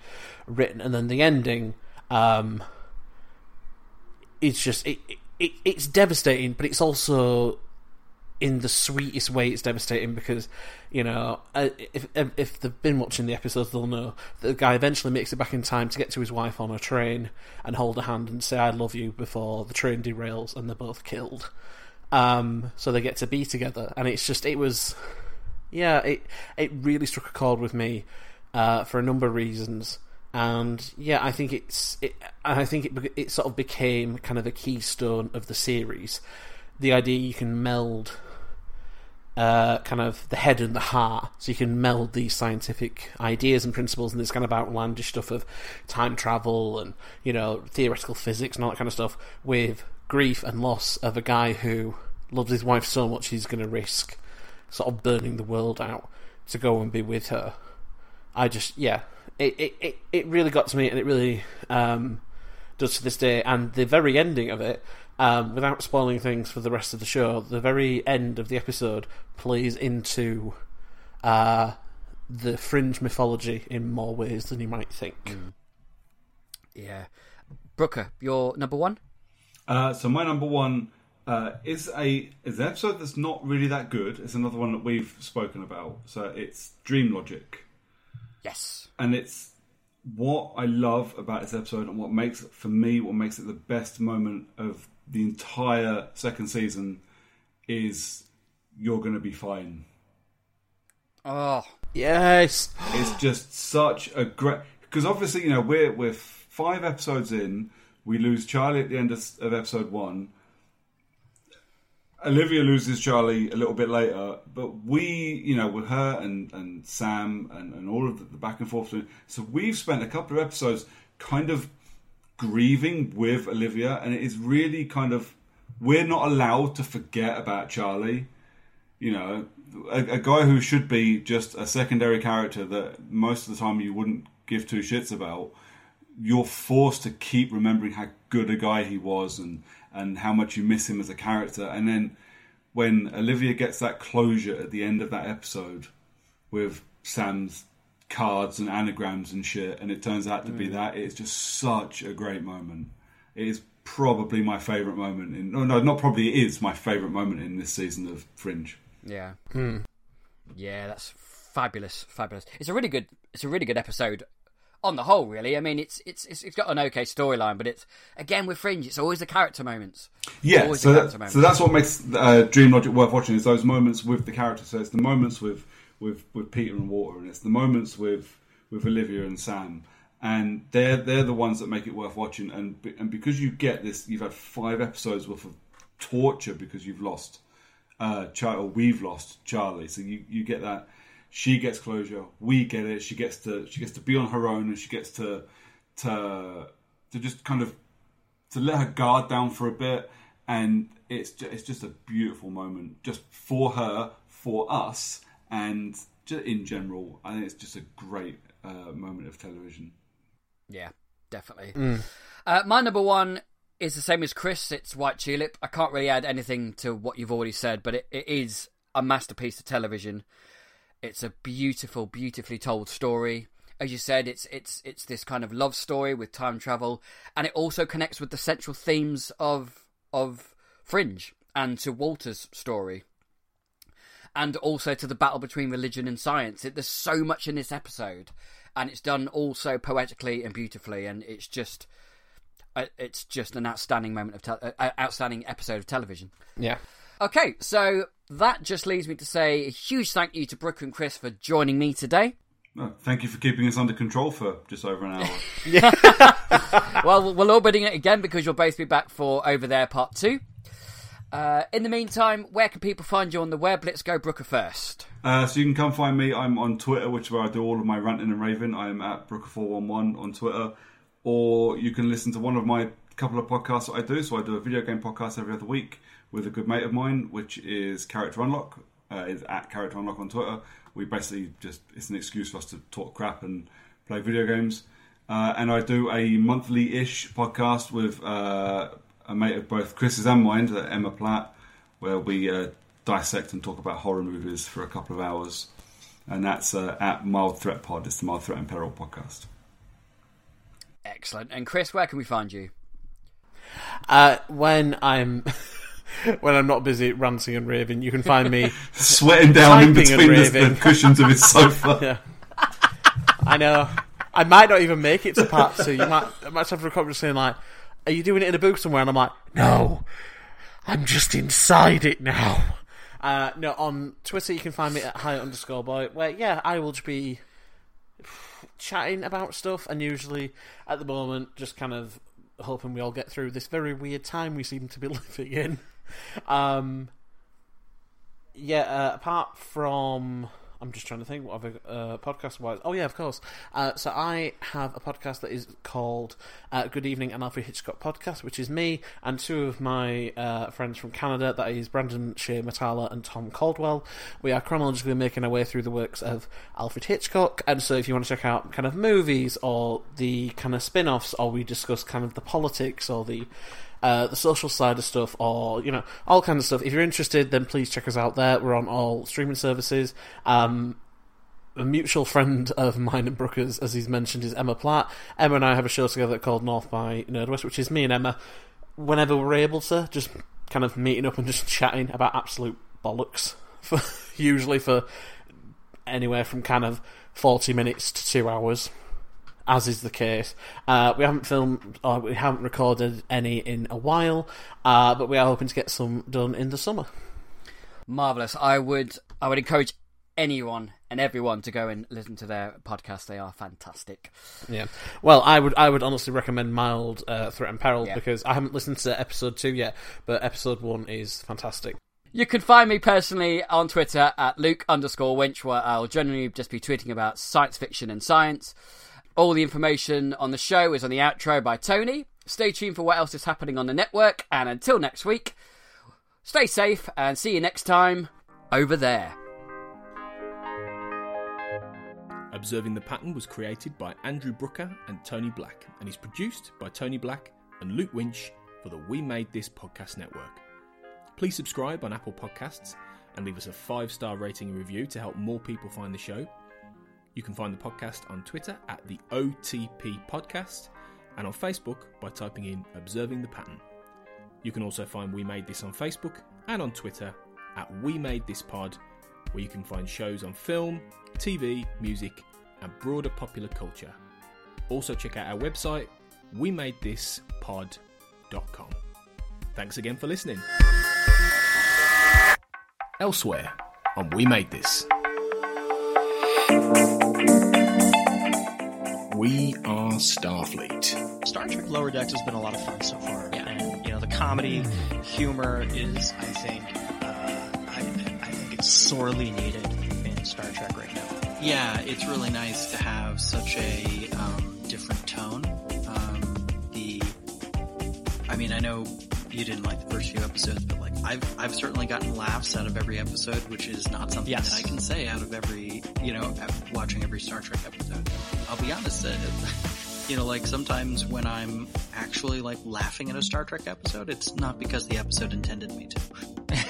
written. And then the ending, um, it's just it, it it's devastating, but it's also in the sweetest way it's devastating because you know uh, if if they've been watching the episodes they'll know the guy eventually makes it back in time to get to his wife on a train and hold her hand and say I love you before the train derails and they're both killed um, so they get to be together and it's just it was yeah, it it really struck a chord with me uh, for a number of reasons, and yeah, I think it's it, I think it it sort of became kind of the keystone of the series. The idea you can meld uh, kind of the head and the heart, so you can meld these scientific ideas and principles and this kind of outlandish stuff of time travel and you know theoretical physics and all that kind of stuff with grief and loss of a guy who loves his wife so much he's going to risk sort of burning the world out to go and be with her. I just yeah, it it, it, it really got to me, and it really um, does to this day. And the very ending of it, um, without spoiling things for the rest of the show, the very end of the episode plays into uh, the fringe mythology in more ways than you might think. Mm. Yeah, Brooker, your number one. Uh, so my number one uh, is a is an episode that's not really that good. It's another one that we've spoken about. So it's Dream Logic. Yes, and it's what I love about this episode and what makes it, for me what makes it the best moment of the entire second season is you're going to be fine. Oh yes, it's just such a great because obviously you know we're we're five episodes in. We lose Charlie at the end of, of episode one Olivia loses Charlie a little bit later, but we, you know, with her and, and Sam and, and all of the back and forth. So we've spent a couple of episodes kind of grieving with Olivia, and it is really kind of we're not allowed to forget about Charlie. You know, a, a guy who should be just a secondary character that most of the time you wouldn't give two shits about. You're forced to keep remembering how good a guy he was and and how much you miss him as a character. And then when Olivia gets that closure at the end of that episode with Sam's cards and anagrams and shit, and it turns out to be Mm. that, it's just such a great moment. It is probably my favourite moment in. No, no, not probably. It is my favourite moment in this season of Fringe. Yeah. Hmm. Yeah, that's fabulous, fabulous. It's a really good. It's a really good episode on the whole. Really, I mean, it's it's it's, it's got an okay storyline, but it's again with Fringe, it's always the character moments. Yeah, so, that, moments. so that's what makes uh, Dream Logic worth watching is those moments with the characters. So it's the moments with, with, with Peter and Walter, and it's the moments with with Olivia and Sam, and they're they're the ones that make it worth watching. And and because you get this, you've had five episodes worth of torture because you've lost uh, Charlie, or we've lost Charlie. So you, you get that. She gets closure. We get it. She gets to she gets to be on her own, and she gets to to to just kind of to let her guard down for a bit, and it's just, it's just a beautiful moment, just for her, for us, and just in general. I think it's just a great uh, moment of television. Yeah, definitely. Mm. Uh, my number one is the same as Chris. It's White Tulip. I can't really add anything to what you've already said, but it, it is a masterpiece of television. It's a beautiful, beautifully told story. As you said, it's it's it's this kind of love story with time travel, and it also connects with the central themes of of Fringe and to Walter's story, and also to the battle between religion and science. It, there's so much in this episode, and it's done all so poetically and beautifully, and it's just uh, it's just an outstanding moment of tel- uh, outstanding episode of television. Yeah. Okay, so that just leads me to say a huge thank you to Brooke and Chris for joining me today. Oh, thank you for keeping us under control for just over an hour. well, we'll all be it again because you'll both be back for Over There Part 2. Uh, in the meantime, where can people find you on the web? Let's go Brooker first. Uh, so you can come find me. I'm on Twitter, which is where I do all of my ranting and raving. I am at Brooker411 on Twitter. Or you can listen to one of my couple of podcasts that I do. So I do a video game podcast every other week with a good mate of mine, which is Character Unlock. Uh, is at Character Unlock on Twitter. We basically just it's an excuse for us to talk crap and play video games. Uh, and I do a monthly-ish podcast with uh, a mate of both Chris's and mine, uh, Emma Platt, where we uh, dissect and talk about horror movies for a couple of hours. And that's uh, at Mild Threat Pod. It's the Mild Threat and Peril podcast. Excellent. And Chris, where can we find you? Uh, when I'm when I'm not busy ranting and raving, you can find me Sweating down in between the, the cushions of his sofa. yeah. I know. I might not even make it to part two. You might, I might have just saying like, "Are you doing it in a booth somewhere?" And I'm like, "No, I'm just inside it now." Uh, no, on Twitter you can find me at high underscore boy. Where yeah, I will just be chatting about stuff, and usually at the moment just kind of hoping we all get through this very weird time we seem to be living in. Um, yeah, uh, apart from. I'm just trying to think what other uh, podcast wise. Oh yeah, of course. Uh, so I have a podcast that is called uh, Good Evening, an Alfred Hitchcock podcast, which is me and two of my uh, friends from Canada. That is Brandon Shea Matala and Tom Caldwell. We are chronologically making our way through the works of Alfred Hitchcock, and so if you want to check out kind of movies or the kind of spin-offs, or we discuss kind of the politics or the uh, the social side of stuff, or you know, all kinds of stuff. If you're interested, then please check us out there. We're on all streaming services. Um, a mutual friend of mine and Brooker's, as he's mentioned, is Emma Platt. Emma and I have a show together called North by Nerdwest, which is me and Emma, whenever we're able to, just kind of meeting up and just chatting about absolute bollocks. For usually for anywhere from kind of forty minutes to two hours as is the case. Uh, we haven't filmed or we haven't recorded any in a while, uh, but we are hoping to get some done in the summer. Marvelous. I would I would encourage anyone and everyone to go and listen to their podcast. They are fantastic. Yeah. Well, I would I would honestly recommend Mild uh, Threat and Peril Yeah. because I haven't listened to episode two yet, but episode one is fantastic. You can find me personally on Twitter at Luke underscore Winch, where I'll generally just be tweeting about science fiction and science. All the information on the show is on the outro by Tony. Stay tuned for what else is happening on the network, and until next week, stay safe and see you next time over there. Observing the Pattern was created by Andrew Brooker and Tony Black, and is produced by Tony Black and Luke Winch for the We Made This Podcast Network. please subscribe on Apple Podcasts and leave us a five star rating and review to help more people find the show. You can find the podcast on Twitter at the OTP Podcast and on Facebook by typing in Observing the Pattern. You can also find We Made This on Facebook and on Twitter at We Made This Pod, where you can find shows on film, TV, music, and broader popular culture. Also, check out our website, we made this pod.com. Thanks again for listening. Elsewhere on We Made This. We are Starfleet. Star Trek Lower Decks has been a lot of fun so far. Yeah. And, you know, the comedy, humor is, I think, uh, I, I think it's sorely needed in Star Trek right now. Yeah, it's really nice to have such a um, different tone. Um, the, I mean, I know you didn't like the first few episodes, but like I've I've certainly gotten laughs out of every episode, which is not something Yes. that I can say out of every you know watching every Star Trek episode. I'll be honest, uh, you know, like sometimes when I'm actually like laughing at a Star Trek episode, it's not because the episode intended me to.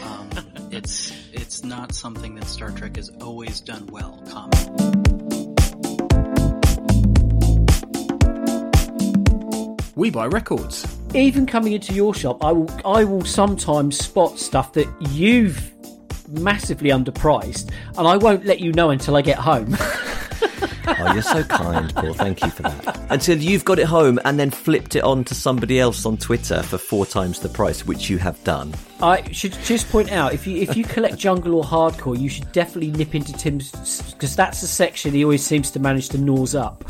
Um, it's it's not something that Star Trek has always done well. Comedy. We buy records. Even coming into your shop, I will I will sometimes spot stuff that you've massively underpriced, and I won't let you know until I get home. Oh, you're so kind, Paul. Thank you for that. Until you've got it home and then flipped it on to somebody else on Twitter for four times the price, which you have done. I should just point out if you if you collect jungle or hardcore, you should definitely nip into Tim's because that's the section he always seems to manage to nose up.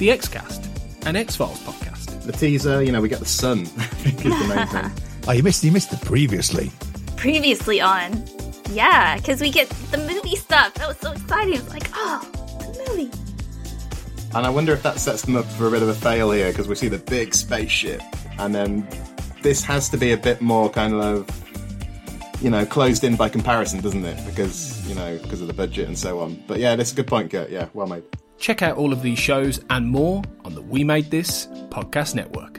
The Xcast, an X Files podcast. The teaser, you know, we get the sun. I think is the main thing. Oh, you missed you missed it previously. previously on. Yeah, because we get the movie stuff. That was so exciting. It's like, oh, the movie. And I wonder if that sets them up for a bit of a fail here because we see the big spaceship, and then this has to be a bit more kind of, you know, closed in by comparison, doesn't it? Because you know, because of the budget and so on. But yeah, that's a good point, Kurt. Yeah, well made. Check out all of these shows and more on the We Made This podcast network.